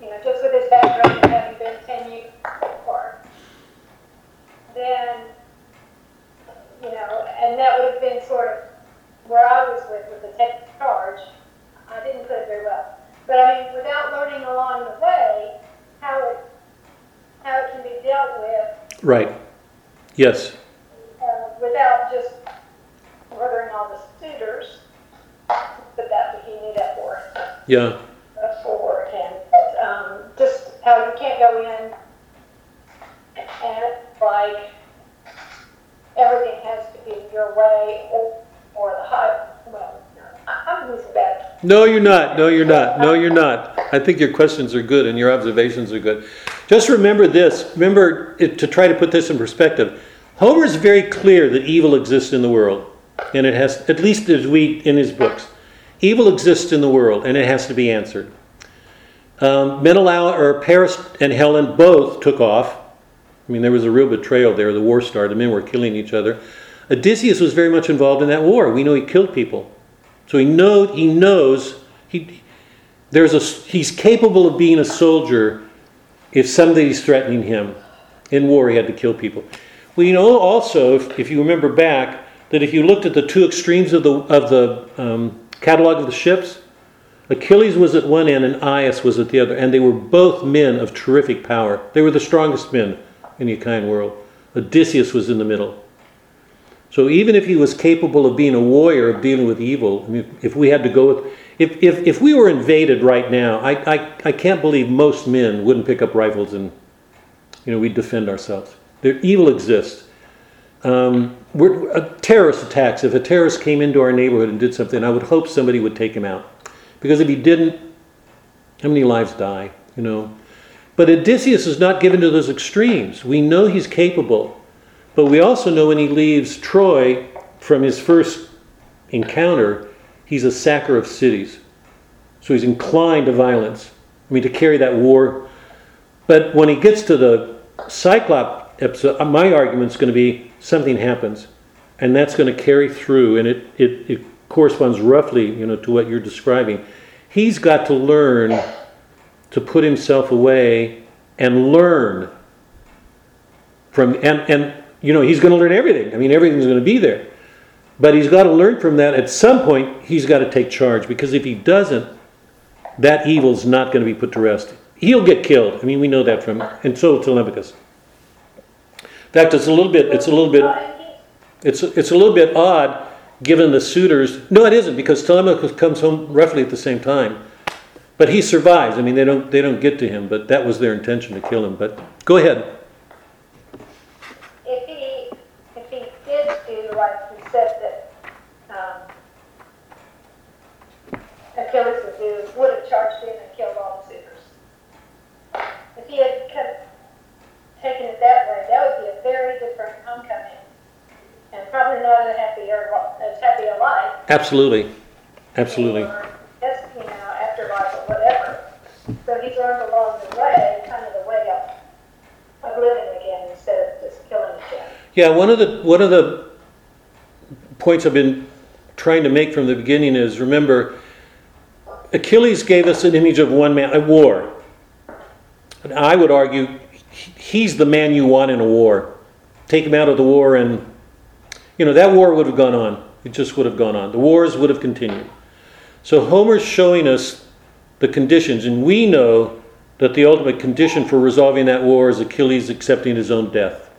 you know, just with his background having been ten years apart, then, you know, and that would have been sort of where I was with, with the tech charge. I didn't put it very well. But I mean, without learning along the way how it, how it can be dealt with Right. Yes. uh, without just murdering all the suitors, but that's what he knew that for, Yeah. uh, for, and, um, just how you can't go in and like everything has to be your way or, or the high, well, I'm losing that. No, you're not. No, you're not. No, you're not. I think your questions are good and your observations are good. Just remember this. Remember it, to try to put this in perspective. Homer is very clear that evil exists in the world, and it has, at least as we in his books, evil exists in the world, and it has to be answered. Um, Menelaus, or Paris and Helen both took off. I mean, there was a real betrayal there. The war started. Men were killing each other. Odysseus was very much involved in that war. We know he killed people. So he know he knows he there's a he's capable of being a soldier if somebody's threatening him. In war, he had to kill people. We know also, if, if you remember back, that if you looked at the two extremes of the of the um, catalog of the ships, Achilles was at one end and Aias was at the other, and they were both men of terrific power. They were the strongest men in the Achaean world. Odysseus was in the middle. So even if he was capable of being a warrior, of dealing with evil, I mean, if we had to go with, if, if, if we were invaded right now, I, I, I can't believe most men wouldn't pick up rifles and, you know, we'd defend ourselves. There, evil exists. Um, we're, uh, terrorist attacks, if a terrorist came into our neighborhood and did something, I would hope somebody would take him out. Because if he didn't, How many lives die, you know? But Odysseus is not given to those extremes. We know he's capable, but we also know when he leaves Troy from his first encounter, he's a sacker of cities. So he's inclined to violence. I mean, to carry that war. But when he gets to the Cyclop episode, uh, my argument's going to be something happens, and that's going to carry through, and it, it, it corresponds roughly, you know, to what you're describing. He's got to learn to put himself away and learn from, and, and you know, he's going to learn everything. I mean, everything's going to be there. But he's got to learn from that. At some point, he's got to take charge because if he doesn't, that evil's not going to be put to rest. He'll get killed. I mean, we know that from, and so Telemachus. In fact, it's a little bit, it's a little bit, it's, it's a little bit odd given the suitors. No, it isn't because Telemachus comes home roughly at the same time. But he survives. I mean, they don't, they don't get to him, but that was their intention to kill him. But go ahead. if he, if he did do like he said that, um, Achilles would do, would have charged in and killed all the suitors. If he had kept, taken it that way, that would be a very different homecoming. And probably not a happier, as happy a life. Absolutely. Absolutely. Or, Just, you know, afterlife or whatever. So he's learned along the way, kind of the way of, of living again instead of just killing again. Yeah, one of the one of the points I've been trying to make from the beginning is remember Achilles gave us an image of one man, a war. And I would argue he's the man you want in a war. Take him out of the war and you know that war would have gone on. It just would have gone on. The wars would have continued. So Homer's showing us the conditions, and we know that the ultimate condition for resolving that war is Achilles accepting his own death.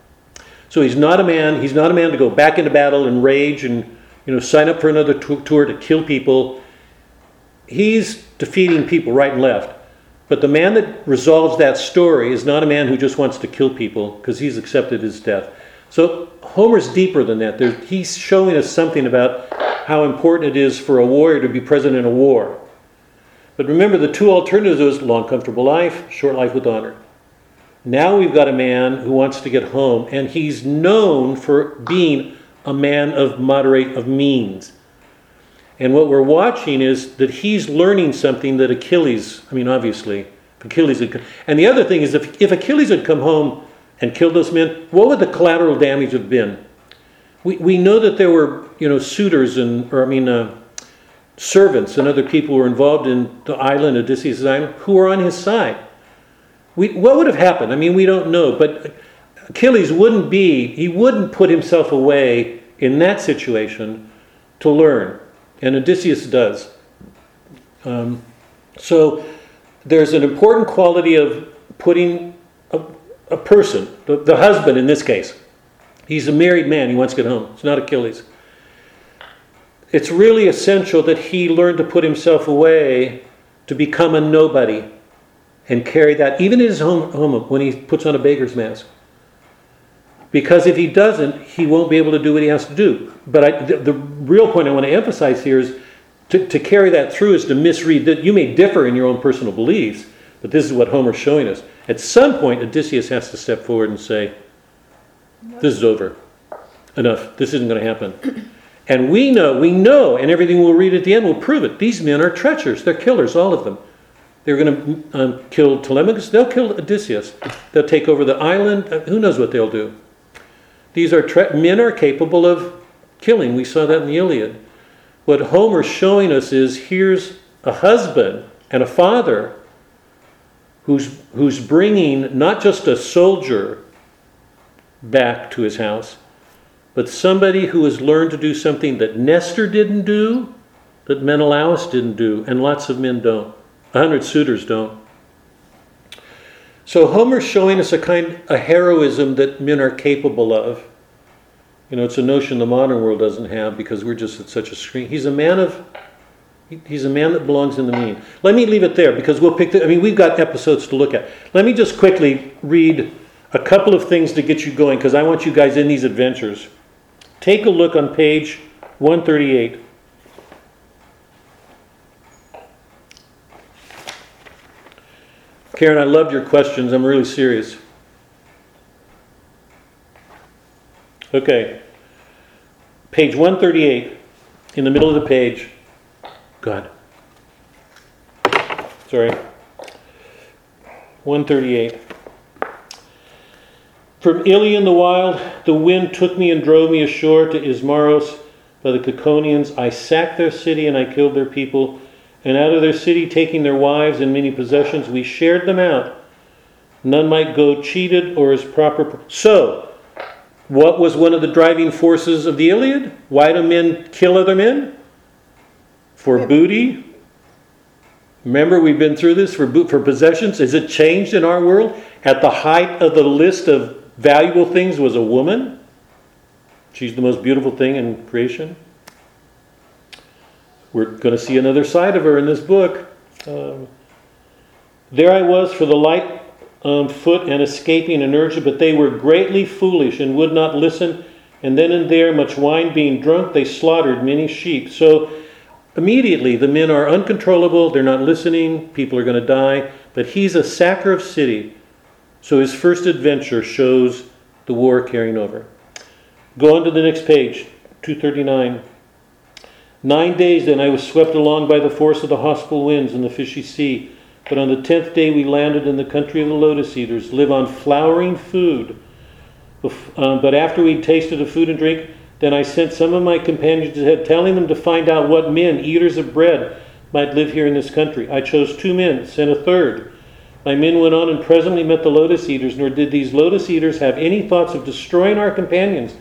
So he's not a man. He's not a man to go back into battle and rage and you know sign up for another tou- tour to kill people. He's defeating people right and left. But the man that resolves that story is not a man who just wants to kill people because he's accepted his death. So Homer's deeper than that. There, he's showing us something about how important it is for a warrior to be present in a war. But remember, the two alternatives long, comfortable life, short life with honor. Now we've got a man who wants to get home, and he's known for being a man of moderate of means. And what we're watching is that he's learning something that Achilles, I mean, obviously, Achilles had, come- and the other thing is if, if Achilles had come home and killed those men, what would the collateral damage have been? We, we know that there were, you know, suitors and, or I mean, uh, servants and other people who were involved in the island, Odysseus' island, who were on his side. We, what would have happened? I mean, we don't know, but Achilles wouldn't be, he wouldn't put himself away in that situation to learn, and Odysseus does. Um, so there's an important quality of putting a, a person, the, the husband in this case, he's a married man, he wants to get home. It's not Achilles. It's really essential that he learn to put himself away to become a nobody and carry that even in his home, home when he puts on a baker's mask. Because if he doesn't, he won't be able to do what he has to do. But I, the, the real point I want to emphasize here is to, to carry that through is to misread that you may differ in your own personal beliefs, but this is what Homer's showing us. At some point, Odysseus has to step forward and say, This is over. Enough. This isn't going to happen. And we know, we know, and everything we'll read at the end will prove it. These men are treacherous. They're killers, all of them. They're going to um, kill Telemachus. They'll kill Odysseus. They'll take over the island. Uh, who knows what they'll do? These are men are capable of killing. We saw that in the Iliad. What Homer's showing us is here's a husband and a father who's who's bringing not just a soldier back to his house, but somebody who has learned to do something that Nestor didn't do, that Menelaus didn't do, and lots of men don't. A hundred suitors don't. So Homer's showing us a kind, a heroism that men are capable of. You know, it's a notion the modern world doesn't have because we're just at such a screen. He's a man of, he's a man that belongs in the mean. Let me leave it there because we'll pick. The, I mean, we've got episodes to look at. Let me just quickly read a couple of things to get you going because I want you guys in these adventures. Take a look on page 138. Karen, I loved your questions. I'm really serious. Okay. Page 138, in the middle of the page. God. Sorry. 138. From Ilion the wild, the wind took me and drove me ashore to Ismaros by the Ciconians. I sacked their city and I killed their people. And out of their city, taking their wives and many possessions, we shared them out. None might go cheated or as proper. So, what was one of the driving forces of the Iliad? Why do men kill other men? For booty? Remember, we've been through this for, for possessions. Is it changed in our world? At the height of the list of valuable things was a woman. She's the most beautiful thing in creation. We're going to see another side of her in this book. Um, there I was for the light um, foot and escaping inertia, but they were greatly foolish and would not listen. And then and there, much wine being drunk, they slaughtered many sheep. So immediately, the men are uncontrollable. They're not listening. People are going to die. But he's a sacker of city. So his first adventure shows the war carrying over. Go on to the next page, 239. Nine days then I was swept along by the force of the hostile winds in the fishy sea. But on the tenth day we landed in the country of the lotus eaters, live on flowering food. Um, but after we'd tasted of food and drink, then I sent some of my companions ahead, telling them to find out what men, eaters of bread, might live here in this country. I chose two men, sent a third. My men went on and presently met the lotus eaters, nor did these lotus eaters have any thoughts of destroying our companions,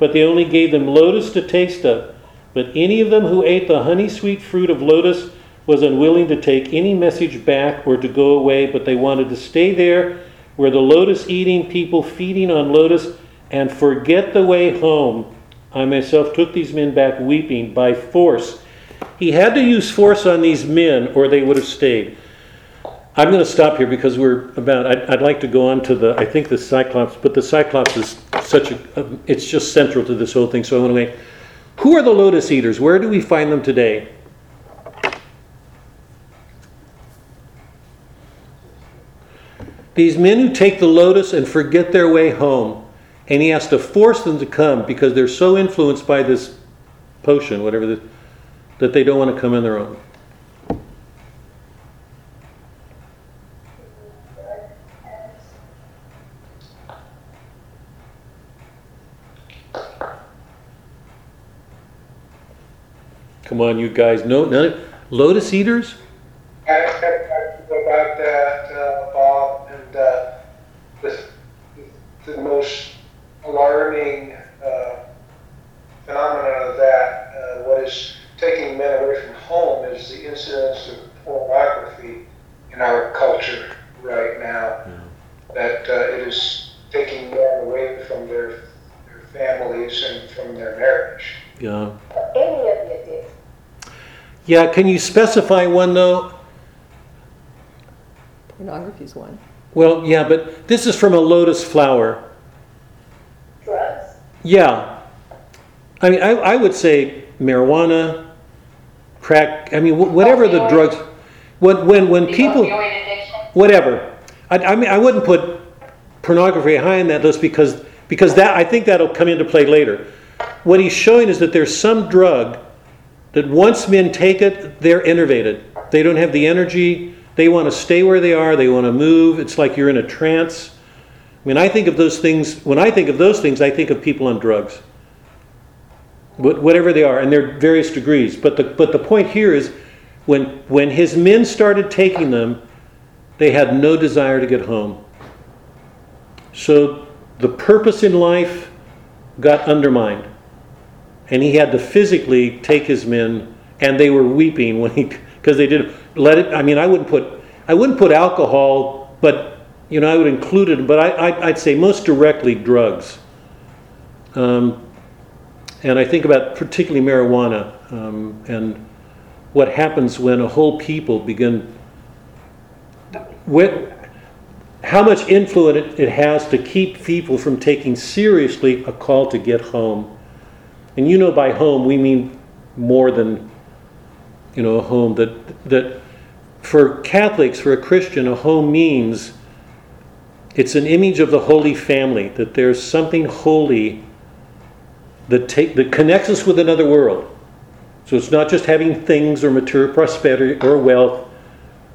but they only gave them lotus to taste of. But any of them who ate the honey sweet fruit of lotus was unwilling to take any message back or to go away, but they wanted to stay there where the lotus eating people feeding on lotus and forget the way home. I myself took these men back weeping by force. He had to use force on these men or they would have stayed. I'm going to stop here because we're about, I'd, I'd like to go on to the, I think the Cyclops, but the Cyclops is such a, it's just central to this whole thing, so I want to make, who are the lotus eaters? Where do we find them today? These men who take the lotus and forget their way home, and he has to force them to come because they're so influenced by this potion, whatever the, that they don't want to come on their own. Come on, you guys. No, none. Lotus eaters? I have questions about that, uh, Bob, and uh, the, the most alarming uh, phenomenon of that, uh, what is taking men away from home, is the incidence of pornography in our culture right now. That uh, it is taking men away from their, their families and from their marriage. Yeah. Any of you did. Yeah, can you specify one though? Pornography is one. Well, yeah, but this is from a lotus flower. Drugs. Yeah. I mean, I, I would say marijuana, crack, I mean, wh- whatever the drugs. When, when, when The people, opioid addiction. whatever. I, I mean, I wouldn't put pornography high on that list because, because that, I think that'll come into play later. What he's showing is that there's some drug that once men take it, they're enervated. They don't have the energy. They want to stay where they are. They want to move. It's like you're in a trance. I mean, I think of those things, when I think of those things, I think of people on drugs. Wh- Whatever they are, and they're various degrees. But the, but the point here is when, when his men started taking them, they had no desire to get home. So the purpose in life got undermined. And he had to physically take his men, and they were weeping when he, because they didn't let it. I mean, I wouldn't put, I wouldn't put alcohol, but you know, I would include it. But I, I'd say most directly drugs. Um, and I think about particularly marijuana um, and what happens when a whole people begin. When, how much influence it has to keep people from taking seriously a call to get home. And you know, by home we mean more than you know a home that that for Catholics, for a Christian, a home means it's an image of the Holy Family, that there's something holy that, take, that connects us with another world. So it's not just having things or material prosperity or wealth.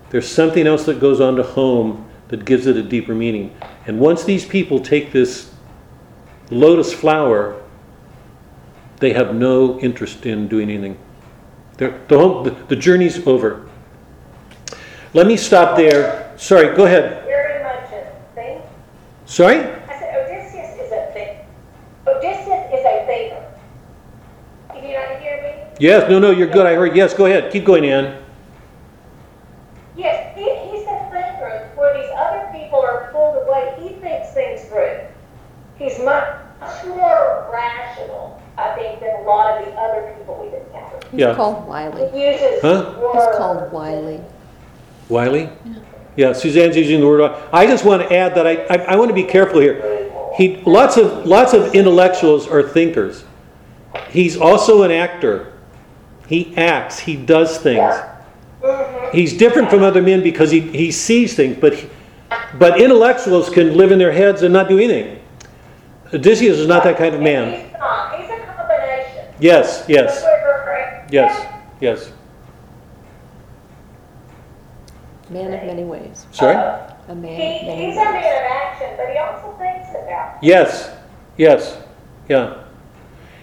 There's something else that goes on to home that gives it a deeper meaning. And once these people take this lotus flower, they have no interest in doing anything. They're, the, home, the, the journey's over. Let me stop there. Sorry, go ahead. Very much a thing. Sorry? I said Odysseus is a thing. Odysseus is a thinker. Can you not hear me? Yes, no, no, you're good. I heard. Yes, go ahead. Keep going, Ann. Yes, he, he's a thinker where these other people are pulled away. He thinks things through. He's much more rational, I think, than a lot of the other people we've encountered. He's Yeah. called wily. Huh? words. He's called wily. Wily? Yeah, Suzanne's using the word. Wi- I just want to add that I, I, I want to be careful here. He, lots of lots of intellectuals are thinkers. He's also an actor. He acts. He does things. Mm-hmm. He's different from other men because he, he sees things, but he- but intellectuals can live in their heads and not do anything. Odysseus is not that kind of man. He's not. He's a combination. Yes, yes, Yes. yes, yes. Man of many ways. Sorry. A man He, of many he's a man ways. of action, but he also thinks about. Yes, yes, yeah.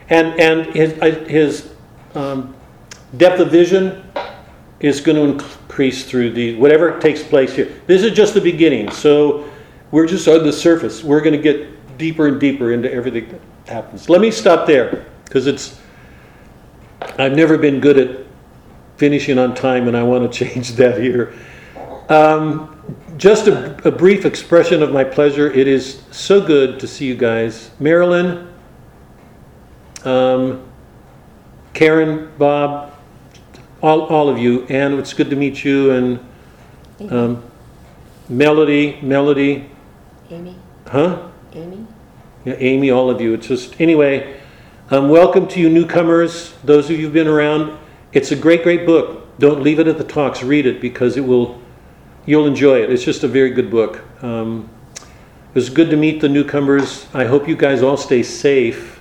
And, and his, I- his um, depth of vision is going to increase through the, whatever takes place here. This is just the beginning, so we're just on the surface. We're going to get deeper and deeper into everything that happens. Let me stop there, because it's, I've never been good at finishing on time, and I want to change <laughs> that here. Um, just a, a brief expression of my pleasure. It is so good to see you guys. Marilyn, um, Karen, Bob, all, all of you. Ann, it's good to meet you. And um, Melody, Melody, Amy, huh? Amy? Yeah, Amy, all of you. It's just, anyway, um, welcome to you newcomers, those of you who've been around. It's a great, great book. Don't leave it at the talks. Read it because it will, you'll enjoy it. It's just a very good book. Um, it was good to meet the newcomers. I hope you guys all stay safe.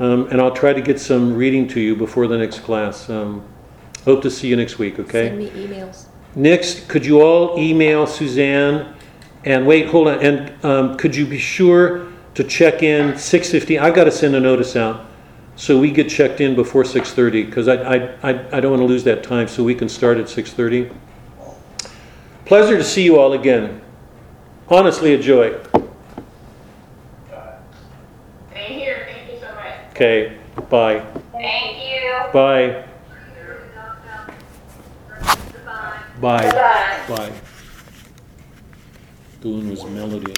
Um, and I'll try to get some reading to you before the next class. Um, hope to see you next week, okay? Send me emails. Next, could you all email Suzanne? And wait, hold on. And um, could you be sure to check in 6:50? I've got to send a notice out so we get checked in before 6:30 because I, I, I, I don't want to lose that time. So we can start at 6:30. Pleasure to see you all again. Honestly, a joy. Same here, thank you so much. Okay. Bye. Thank you. Bye. Bye. Bye. Bye. One was melody.